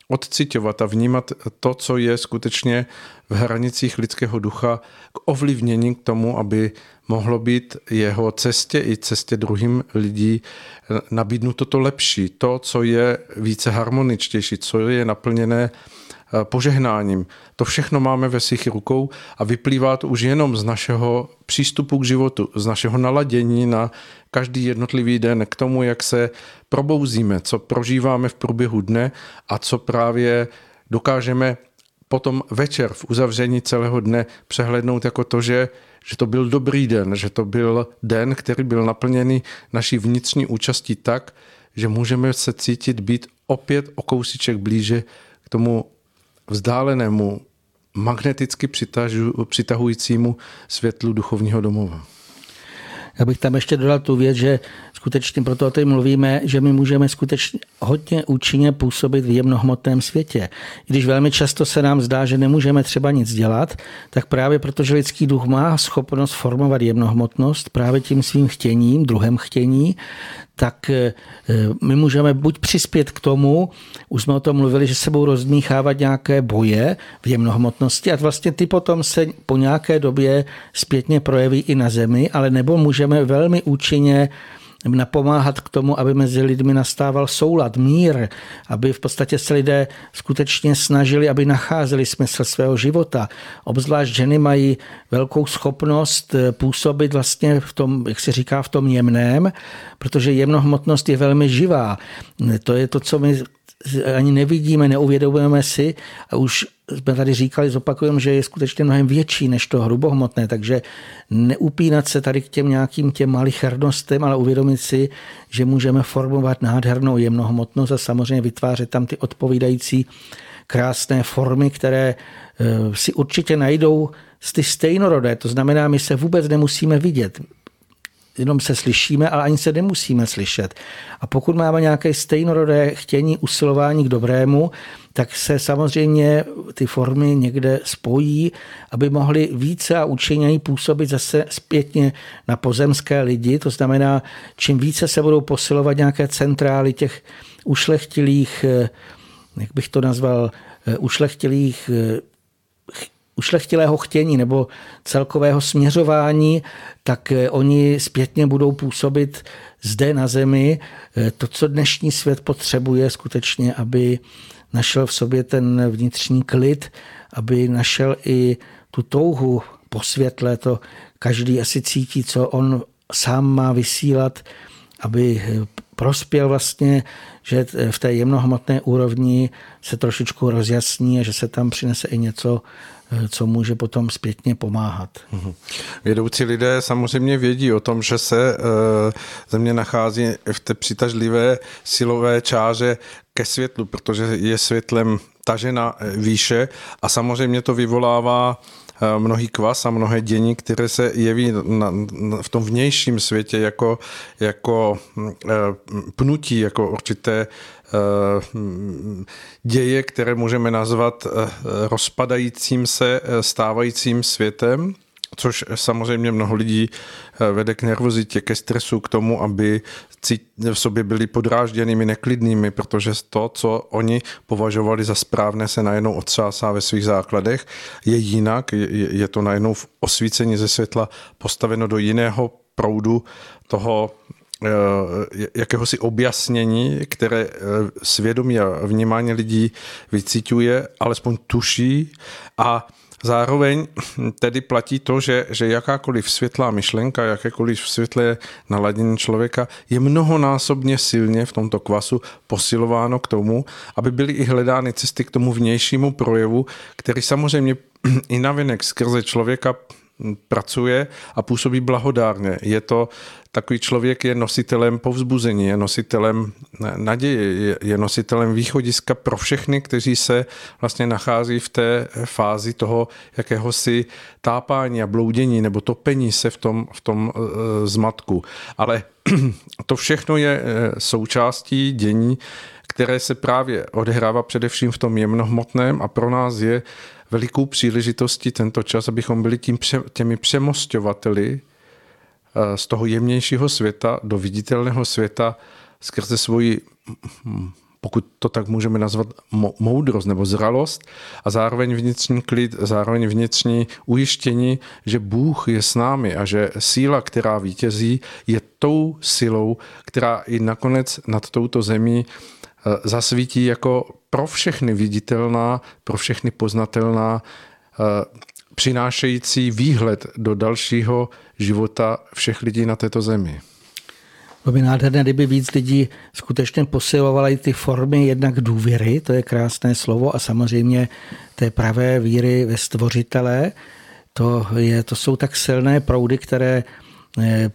odcitovat a vnímat to, co je skutečně v hranicích lidského ducha k ovlivnění k tomu, aby mohlo být jeho cestě i cestě druhým lidí nabídnuto to lepší, to, co je více harmoničtější, co je naplněné eh, požehnáním. To všechno máme ve svých rukou a vyplývá to už jenom z našeho přístupu k životu, z našeho naladění na každý jednotlivý den k tomu, jak se probouzíme, co prožíváme v průběhu dne a co právě dokážeme potom večer v uzavření celého dne přehlednout jako to, že že to byl dobrý den, že to byl den, který byl naplněný naší vnitřní účastí tak, že můžeme se cítit být opět o kousíček blíže k tomu vzdálenému, magneticky přitahujícímu světlu duchovního domova. Já bych tam ještě dodal tu věc, že skutečně proto o tom mluvíme, že my můžeme skutečně hodně účinně působit v jemnohmotném světě. Když velmi často se nám zdá, že nemůžeme třeba nic dělat, tak právě protože lidský duch má schopnost formovat jemnohmotnost právě tím svým chtěním, druhem chtění, tak eh, my můžeme buď přispět k tomu, už jsme o tom mluvili, že se budou rozmíchávat nějaké boje v jemnohmotnosti a vlastně ty potom se po nějaké době zpětně projeví i na zemi, ale nebo můžeme velmi účinně napomáhat k tomu, aby mezi lidmi nastával soulad, mír, aby v podstatě se lidé skutečně snažili, aby nacházeli smysl svého života. Obzvlášť ženy mají velkou schopnost eh, působit vlastně v tom, jak se říká, v tom jemném, protože jemnohmotnost je velmi živá. To je to, co my ani nevidíme, neuvědomujeme si a už jsme tady říkali, zopakujeme, že je skutečně mnohem větší než to hrubohmotné, takže neupínat se tady k těm nějakým těm malichernostem, ale uvědomit si, že můžeme formovat nádhernou jemnohmotnost a samozřejmě vytvářet tam ty odpovídající krásné formy, které eh, si určitě najdou z ty stejnorodé. To znamená, my se vůbec nemusíme vidět jenom se slyšíme, ale ani se nemusíme slyšet. A pokud máme nějaké stejnorodé chtění, usilování k dobrému, tak se samozřejmě ty formy někde spojí, aby mohly více a účinněji působit zase zpětně na pozemské lidi. To znamená, čím více se budou posilovat nějaké centrály těch ušlechtilých, eh, jak bych to nazval, eh, ušlechtilých eh, ušlechtilého chtění nebo celkového směřování, tak eh, oni zpětně budou působit zde na zemi. Eh, to, co dnešní svět potřebuje skutečně, aby našel v sobě ten vnitřní klid, aby našel i tu touhu po světle, to každý asi cítí, co on sám má vysílat, aby eh, prospěl vlastně, že v té jemnohmotné úrovni se trošičku rozjasní a že se tam přinese i něco co může potom zpětně pomáhat. Mhm. Vědoucí lidé samozřejmě vědí o tom, že se eh, země nachází v té přitažlivé silové čáře ke světlu, protože je světlem tažena eh, výše a samozřejmě to vyvolává eh, mnohý kvas a mnohé dění, které se jeví na, na, v tom vnějším světě jako, jako pnutí, jako určité Eh, děje, které můžeme nazvat eh, rozpadajícím se eh, stávajícím světem, což samozřejmě mnoho lidí eh, vede k nervozitě, ke stresu, k tomu, aby v sobě byli podrážděnými, neklidnými, protože to, co oni považovali za správné, se najednou otřásá ve svých základech, je jinak, je to najednou v osvícení ze světla postaveno do jiného proudu toho eh, jakéhosi objasnění, které eh, svědomí a vnímání lidí vycítuje, alespoň tuší. A Zároveň tedy platí to, že, že jakákoliv světlá myšlenka, jakékoliv světlé naladění člověka je mnohonásobně silně v tomto kvasu posilováno k tomu, aby byly i hledány cesty k tomu vnějšímu projevu, který samozřejmě i navenek skrze člověka pracuje a působí blahodárně. Je to takový člověk je nositelem povzbuzení, je nositelem naděje, je nositelem východiska pro všechny, kteří se vlastně nachází v té fázi toho jakéhosi tápání a bloudění nebo topení se v tom, v tom e, zmatku. Ale (clears throat) to všechno je e, součástí dění, které se právě odehrává především v tom jemnohmotném a pro nás je velikou příležitostí tento čas, abychom byli tím, těmi přemostovateli eh, z toho jemnějšího světa do viditelného světa skrze svoji, hm, pokud to tak můžeme nazvat, moudrost nebo zralost a zároveň vnitřní klid, zároveň vnitřní ujištění, že Bůh je s námi a že síla, která vítězí, je tou silou, která i nakonec nad touto zemí zasvítí jako pro všechny viditelná, pro všechny poznatelná, eh, přinášející výhled do dalšího života všech lidí na této zemi. Bylo by nádherné, kdyby víc lidí skutečně posilovaly ty formy jednak důvěry, to je krásné slovo, a samozřejmě té pravé víry ve stvořitele. To, je, to jsou tak silné proudy, které eh,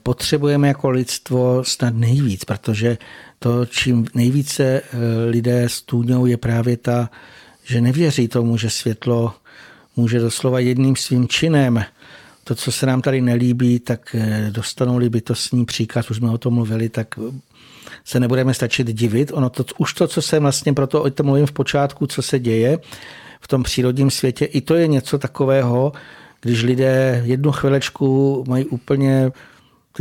potřebujeme jako lidstvo snad nejvíc, protože to, čím nejvíce eh, lidé stůňou, je právě ta, že nevěří tomu, že světlo může doslova jedným svým činem to, co se nám tady nelíbí, tak eh, dostanou-li bytostní příkaz, už jsme o tom mluvili, tak se nebudeme stačit divit. Ono to, už to, co se vlastně, proto o tom mluvím v počátku, co se děje v tom přírodním světě, i to je něco takového, když lidé jednu chvilečku mají úplně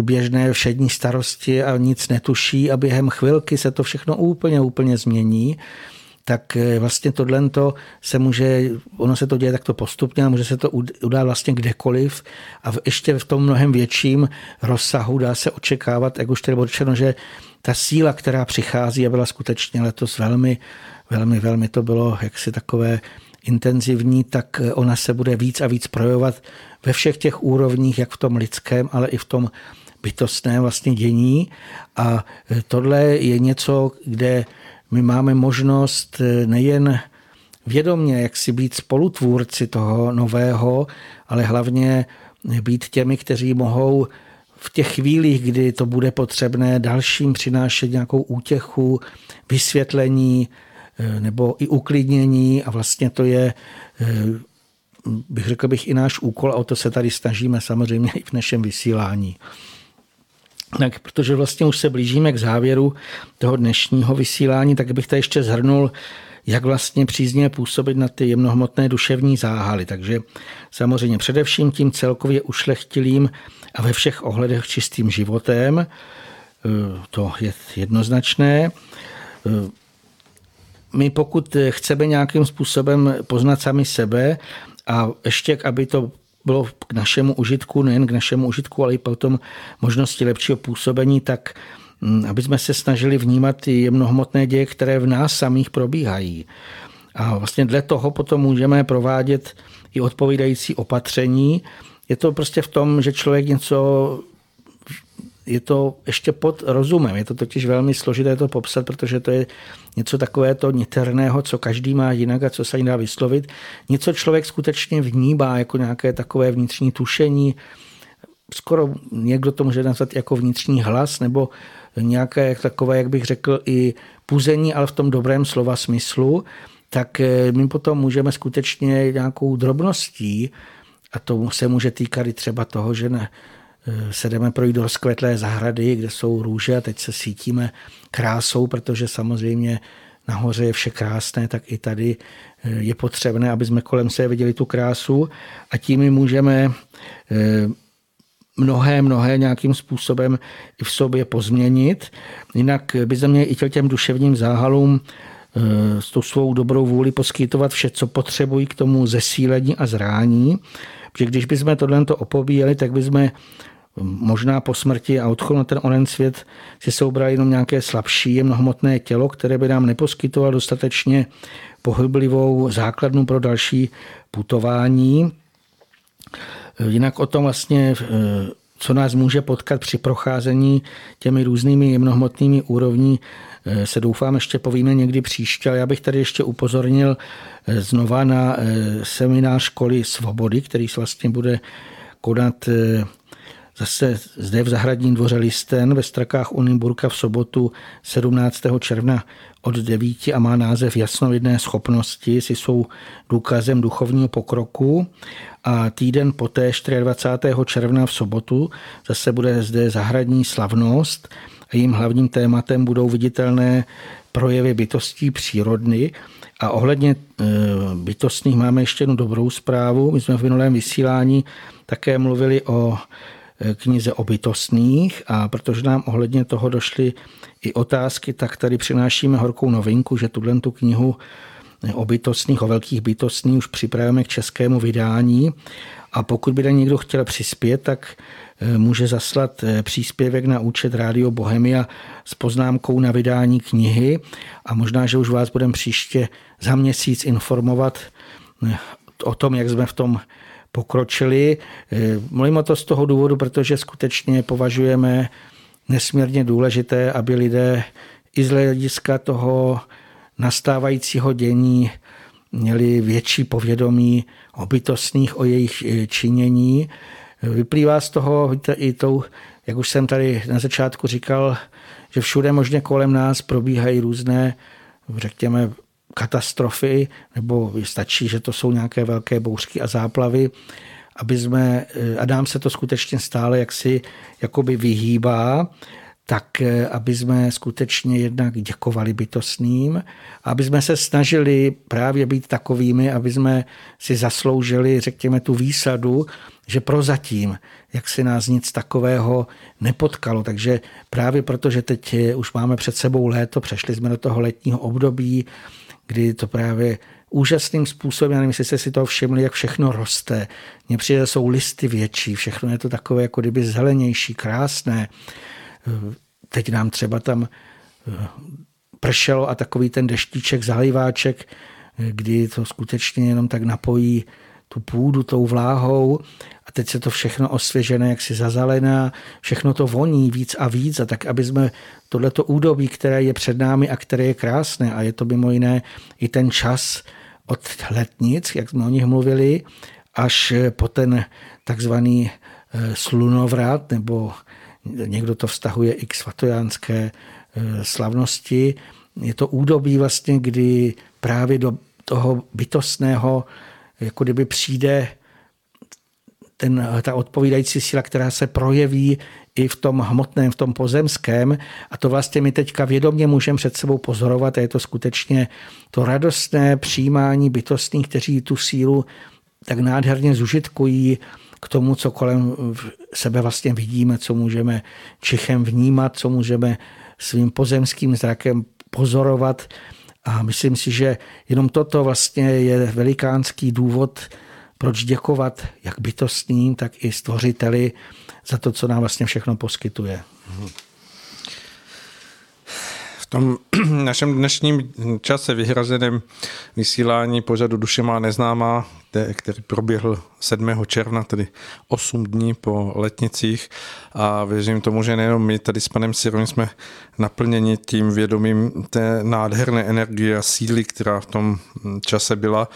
běžné všední starosti a nic netuší a během chvilky se to všechno úplně, úplně změní tak eh, vlastně tohle se může, ono se to děje takto postupně a může se to udát vlastně kdekoliv a ještě v tom mnohem větším rozsahu dá se očekávat, jak už tady bylo řečeno, že ta síla, která přichází a byla skutečně letos velmi, velmi, velmi to bylo jaksi takové intenzivní, tak eh, ona se bude víc a víc projevovat ve všech těch úrovních, jak v tom lidském, ale i v tom bytostné vlastně dění. A e, tohle je něco, kde my máme možnost e, nejen vědomě, jak si být spolutvůrci toho nového, ale hlavně být těmi, kteří mohou v těch chvílích, kdy to bude potřebné, dalším přinášet nějakou útěchu, vysvětlení e, nebo i uklidnění a vlastně to je bych řekl bych i náš úkol a o to se tady snažíme samozřejmě i v našem vysílání. Tak, protože vlastně už se blížíme k závěru toho dnešního vysílání, tak bych to ještě zhrnul, jak vlastně přízně působit na ty jemnohmotné duševní záhaly. Takže samozřejmě především tím celkově ušlechtilým a ve všech ohledech čistým životem, e, to je jednoznačné. E, my pokud chceme nějakým způsobem poznat sami sebe a ještě, aby to bylo k našemu užitku, nejen k našemu užitku, ale i potom možnosti lepšího působení, tak mm, aby jsme se snažili vnímat jemnohmotné děje, které v nás samých probíhají. A vlastně dle toho potom můžeme provádět i odpovídající opatření. Je to prostě v tom, že člověk něco je to ještě pod rozumem. Je to totiž velmi složité to popsat, protože to je něco takové to niterného, co každý má jinak a co se dá vyslovit. Něco člověk skutečně vnímá jako nějaké takové vnitřní tušení, skoro někdo to může nazvat jako vnitřní hlas, nebo nějaké takové, jak bych řekl, i puzení, ale v tom dobrém slova smyslu, tak eh, my potom můžeme skutečně nějakou drobností, a to se může týkat i třeba toho, že ne, se jdeme projít do rozkvetlé zahrady, kde jsou růže a teď se sítíme krásou, protože samozřejmě nahoře je vše krásné, tak i tady eh, je potřebné, aby jsme kolem sebe viděli tu krásu a tím můžeme eh, mnohé, mnohé nějakým způsobem i v sobě pozměnit. Jinak by se měli i těm duševním záhalům eh, s tou svou dobrou vůli poskytovat vše, co potřebují k tomu zesílení a zrání. Protože když bychom tohle opobíjeli, tak bychom možná po smrti a odchodu na ten onen svět si soubrali jenom nějaké slabší jemnohmotné tělo, které by nám neposkytovalo dostatečně pohyblivou základnu pro další putování. Jinak o tom vlastně, eh, co nás může potkat při procházení těmi různými jemnohmotnými úrovní, eh, se doufám ještě povíme někdy příště, ale já bych tady ještě upozornil eh, znova na seminář školy svobody, který se vlastně bude konat zase zde v zahradním dvoře Listen ve Strakách Unimburka v sobotu 17. června od 9 a má název Jasnovidné schopnosti, si jsou důkazem duchovního pokroku a týden poté 24. června v sobotu zase bude zde zahradní slavnost a jejím hlavním tématem budou viditelné projevy bytostí přírodny a ohledně e, bytostných máme ještě jednu dobrou zprávu. My jsme v minulém vysílání také mluvili o knize o bytostných a protože nám ohledně toho došly i otázky, tak tady přinášíme horkou novinku, že tuhle tu knihu o bytostných, o velkých bytostných už připravujeme k českému vydání. A pokud by někdo chtěl přispět, tak eh, může zaslat eh, příspěvek na účet Rádio Bohemia s poznámkou na vydání knihy. A možná, že už vás budeme příště za měsíc informovat eh, o tom, jak jsme v tom pokročili. Mluvím o to z toho důvodu, protože skutečně považujeme nesmírně důležité, aby lidé i z hlediska toho nastávajícího dění měli větší povědomí o bytostných, o jejich e, činění. Vyplývá z toho i tou, jak už jsem tady na začátku říkal, že všude možně kolem nás probíhají různé, řekněme, katastrofy, nebo stačí, že to jsou nějaké velké bouřky a záplavy, aby jsme, e, a dám se to skutečně stále jaksi jakoby vyhýbá, tak eh, aby jsme skutečně jednak děkovali bytostným, aby jsme se snažili právě být takovými, aby jsme si zasloužili, řekněme, tu výsadu, že prozatím, jak si nás nic takového nepotkalo. Takže právě protože teď eh, už máme před sebou léto, přešli jsme do toho letního období, kdy to právě úžasným způsobem, já nevím, jestli jste si to všimli, jak všechno roste. Mně přijde, jsou listy větší, všechno je to takové jako kdyby zelenější, krásné teď nám třeba tam eh, pršelo a takový ten deštíček, zaliváček, eh, kdy to skutečně jenom tak napojí tu půdu tou vláhou a teď se to všechno osvěžené, jak si zazalená, všechno to voní víc a víc a tak, aby jsme tohleto údobí, které je před námi a které je krásné a je to mimo jiné i ten čas od letnic, jak jsme o nich mluvili, až po ten takzvaný eh, slunovrat nebo někdo to vztahuje i k svatojánské eh, slavnosti. Je to údobí vlastně, kdy právě do toho bytostného jako kdyby přijde ten, ta odpovídající síla, která se projeví i v tom hmotném, v tom pozemském. A to vlastně my teďka vědomě můžeme před sebou pozorovat a je to skutečně to radostné přijímání bytostných, kteří tu sílu tak nádherně zužitkují k tomu, co kolem sebe vlastně vidíme, co můžeme Čichem vnímat, co můžeme svým pozemským zrakem pozorovat. A myslím si, že jenom toto vlastně je velikánský důvod, proč děkovat jak bytostným, tak i stvořiteli za to, co nám vlastně všechno poskytuje. Mm-hmm tom (clears throat) našem dnešním čase vyhrazeném vysílání pořadu Duše má neznámá, který proběhl 7. června, tedy 8 dní po letnicích a věřím tomu, že nejenom my tady s panem Sirovým jsme naplněni tím vědomím té nádherné energie a síly, která v tom čase byla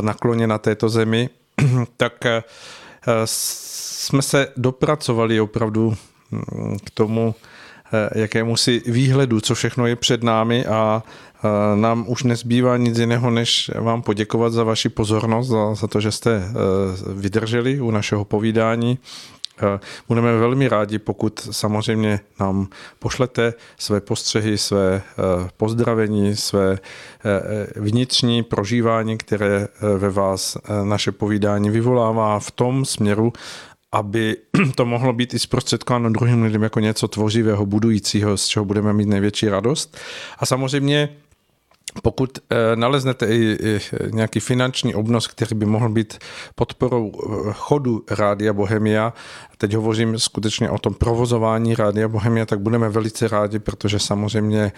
nakloněna této zemi, (clears throat) tak eh, jsme se dopracovali opravdu mm, k tomu, Eh, jakému si výhledu, co všechno je před námi a eh, nám už nezbývá nic jiného, než vám poděkovat za vaši pozornost, za, za to, že jste eh, vydrželi u našeho povídání Budeme velmi rádi, pokud samozřejmě nám pošlete své postřehy, své pozdravení, své vnitřní prožívání, které ve vás naše povídání vyvolává v tom směru, aby (clears throat) to mohlo být i zprostředkováno druhým lidem jako něco tvořivého, budujícího, z čeho budeme mít největší radost. A samozřejmě pokud eh, naleznete i nějaký finanční obnos, který by mohl být podporou eh, chodu Rádia Bohemia, teď hovořím skutečně o tom provozování Rádia Bohemia, tak budeme velice rádi, protože samozřejmě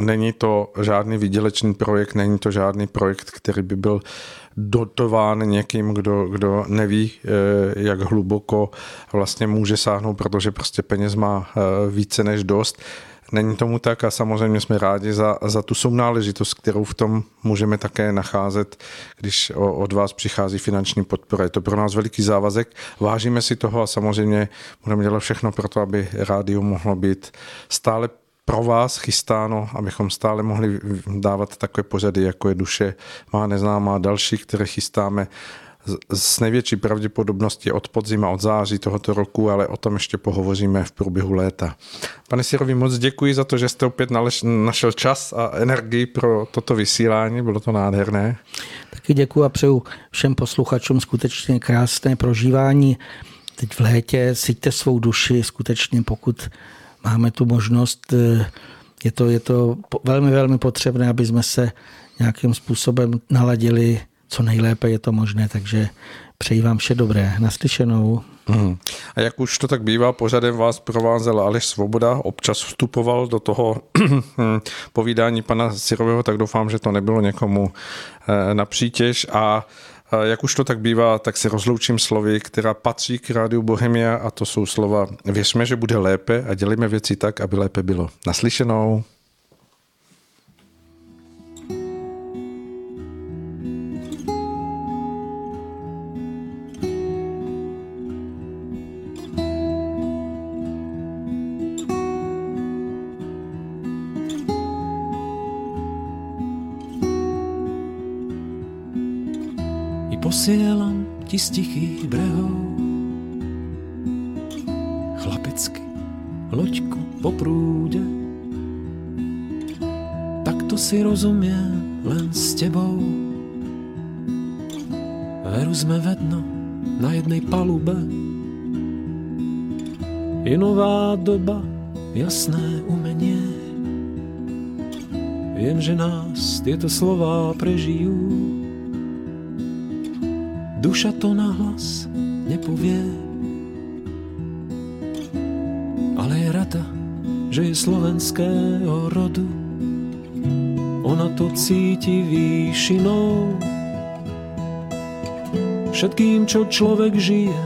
není to žádný výdělečný projekt, není to žádný projekt, který by byl dotován někým, kdo, kdo neví, eh, jak hluboko vlastně může sáhnout, protože prostě peněz má více než dost. Není tomu tak a samozřejmě jsme rádi za, za tu sounáležitost, kterou v tom můžeme také nacházet, když od vás přichází finanční podpora. Je to pro nás veliký závazek, vážíme si toho a samozřejmě budeme dělat všechno pro to, aby rádio mohlo být stále pro vás chystáno, abychom stále mohli dávat takové pořady, jako je Duše má neznámá další, které chystáme s největší pravděpodobností od podzima, od září tohoto roku, ale o tom ještě pohovoříme v průběhu léta. Pane Sirovi, moc děkuji za to, že jste opět našel čas a energii pro toto vysílání, bylo to nádherné. Taky děkuji a přeju všem posluchačům skutečně krásné prožívání. Teď v létě siďte svou duši, skutečně pokud máme tu možnost, je to, je to velmi, velmi potřebné, aby jsme se nějakým způsobem naladili co nejlépe je to možné, takže přeji vám vše dobré. Naslyšenou. Hmm. A jak už to tak bývá, pořadem vás provázel Aleš Svoboda, občas vstupoval do toho (clears throat) povídání pana Sirového, tak doufám, že to nebylo někomu eh, na přítěž a jak už to tak bývá, tak se rozloučím slovy, která patří k rádiu Bohemia a to jsou slova Věřme, že bude lépe a dělíme věci tak, aby lépe bylo. Naslyšenou. Posielam ti z tichých brehov chlapecky loďku po prúde. Takto si rozumiem len s tebou. Veru sme vedno na jednej palube. Je nová doba, jasné umenie. Viem, že nás tieto slová prežijú Duša to nahlas nepovie, ale je rada, že je slovenského rodu. Ona to cíti výšinou. Všetkým, čo človek žije,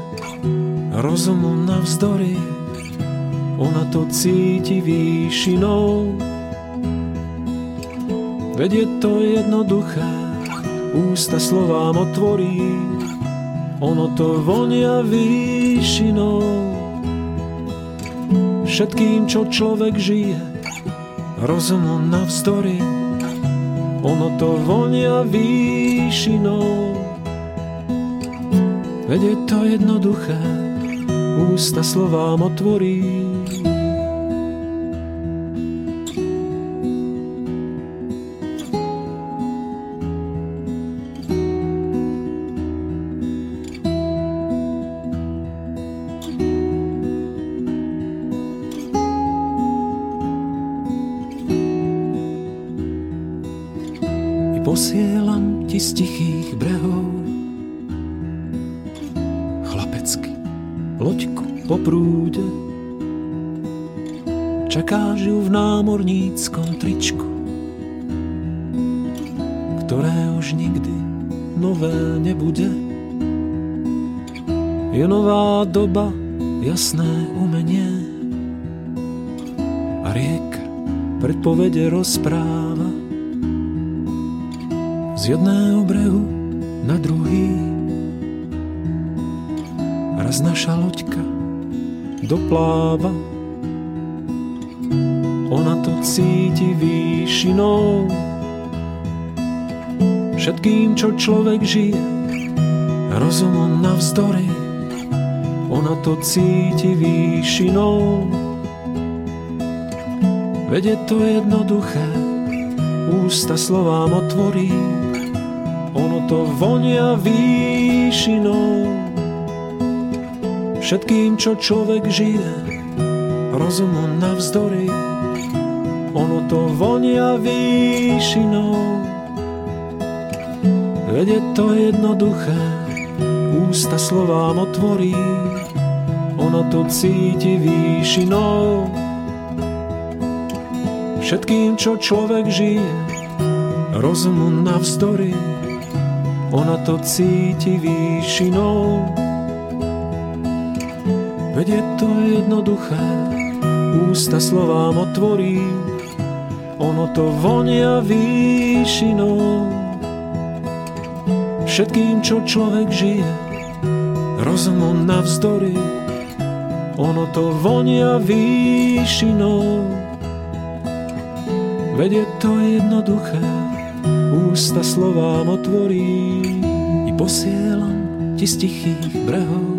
rozumu navzdory, ona to cíti výšinou. Veď je to jednoduché, ústa slovám otvorí, ono to vonia výšinou. Všetkým, čo človek žije, rozumu navzdory, ono to vonia výšinou. Veď je to jednoduché, ústa slovám otvorí, dopláva, ona to cíti výšinou. Všetkým, čo človek žije, rozumom navzdory, ona to cíti výšinou. Veď je to jednoduché, ústa slovám otvorí, ono to vonia výšinou. Všetkým, čo človek žije, rozumu navzdory, ono to vonia výšinou. Veď je to jednoduché, ústa slovám otvorí, ono to cíti výšinou. Všetkým, čo človek žije, rozumu navzdory, ona to cíti výšinou. Veď je to jednoduché, ústa slovám otvorí, ono to vonia výšinou všetkým, čo človek žije, rozumu navzdory, ono to vonia výšinou. Veď je to jednoduché, ústa slovám otvorí i posielam ti z tichých brehov.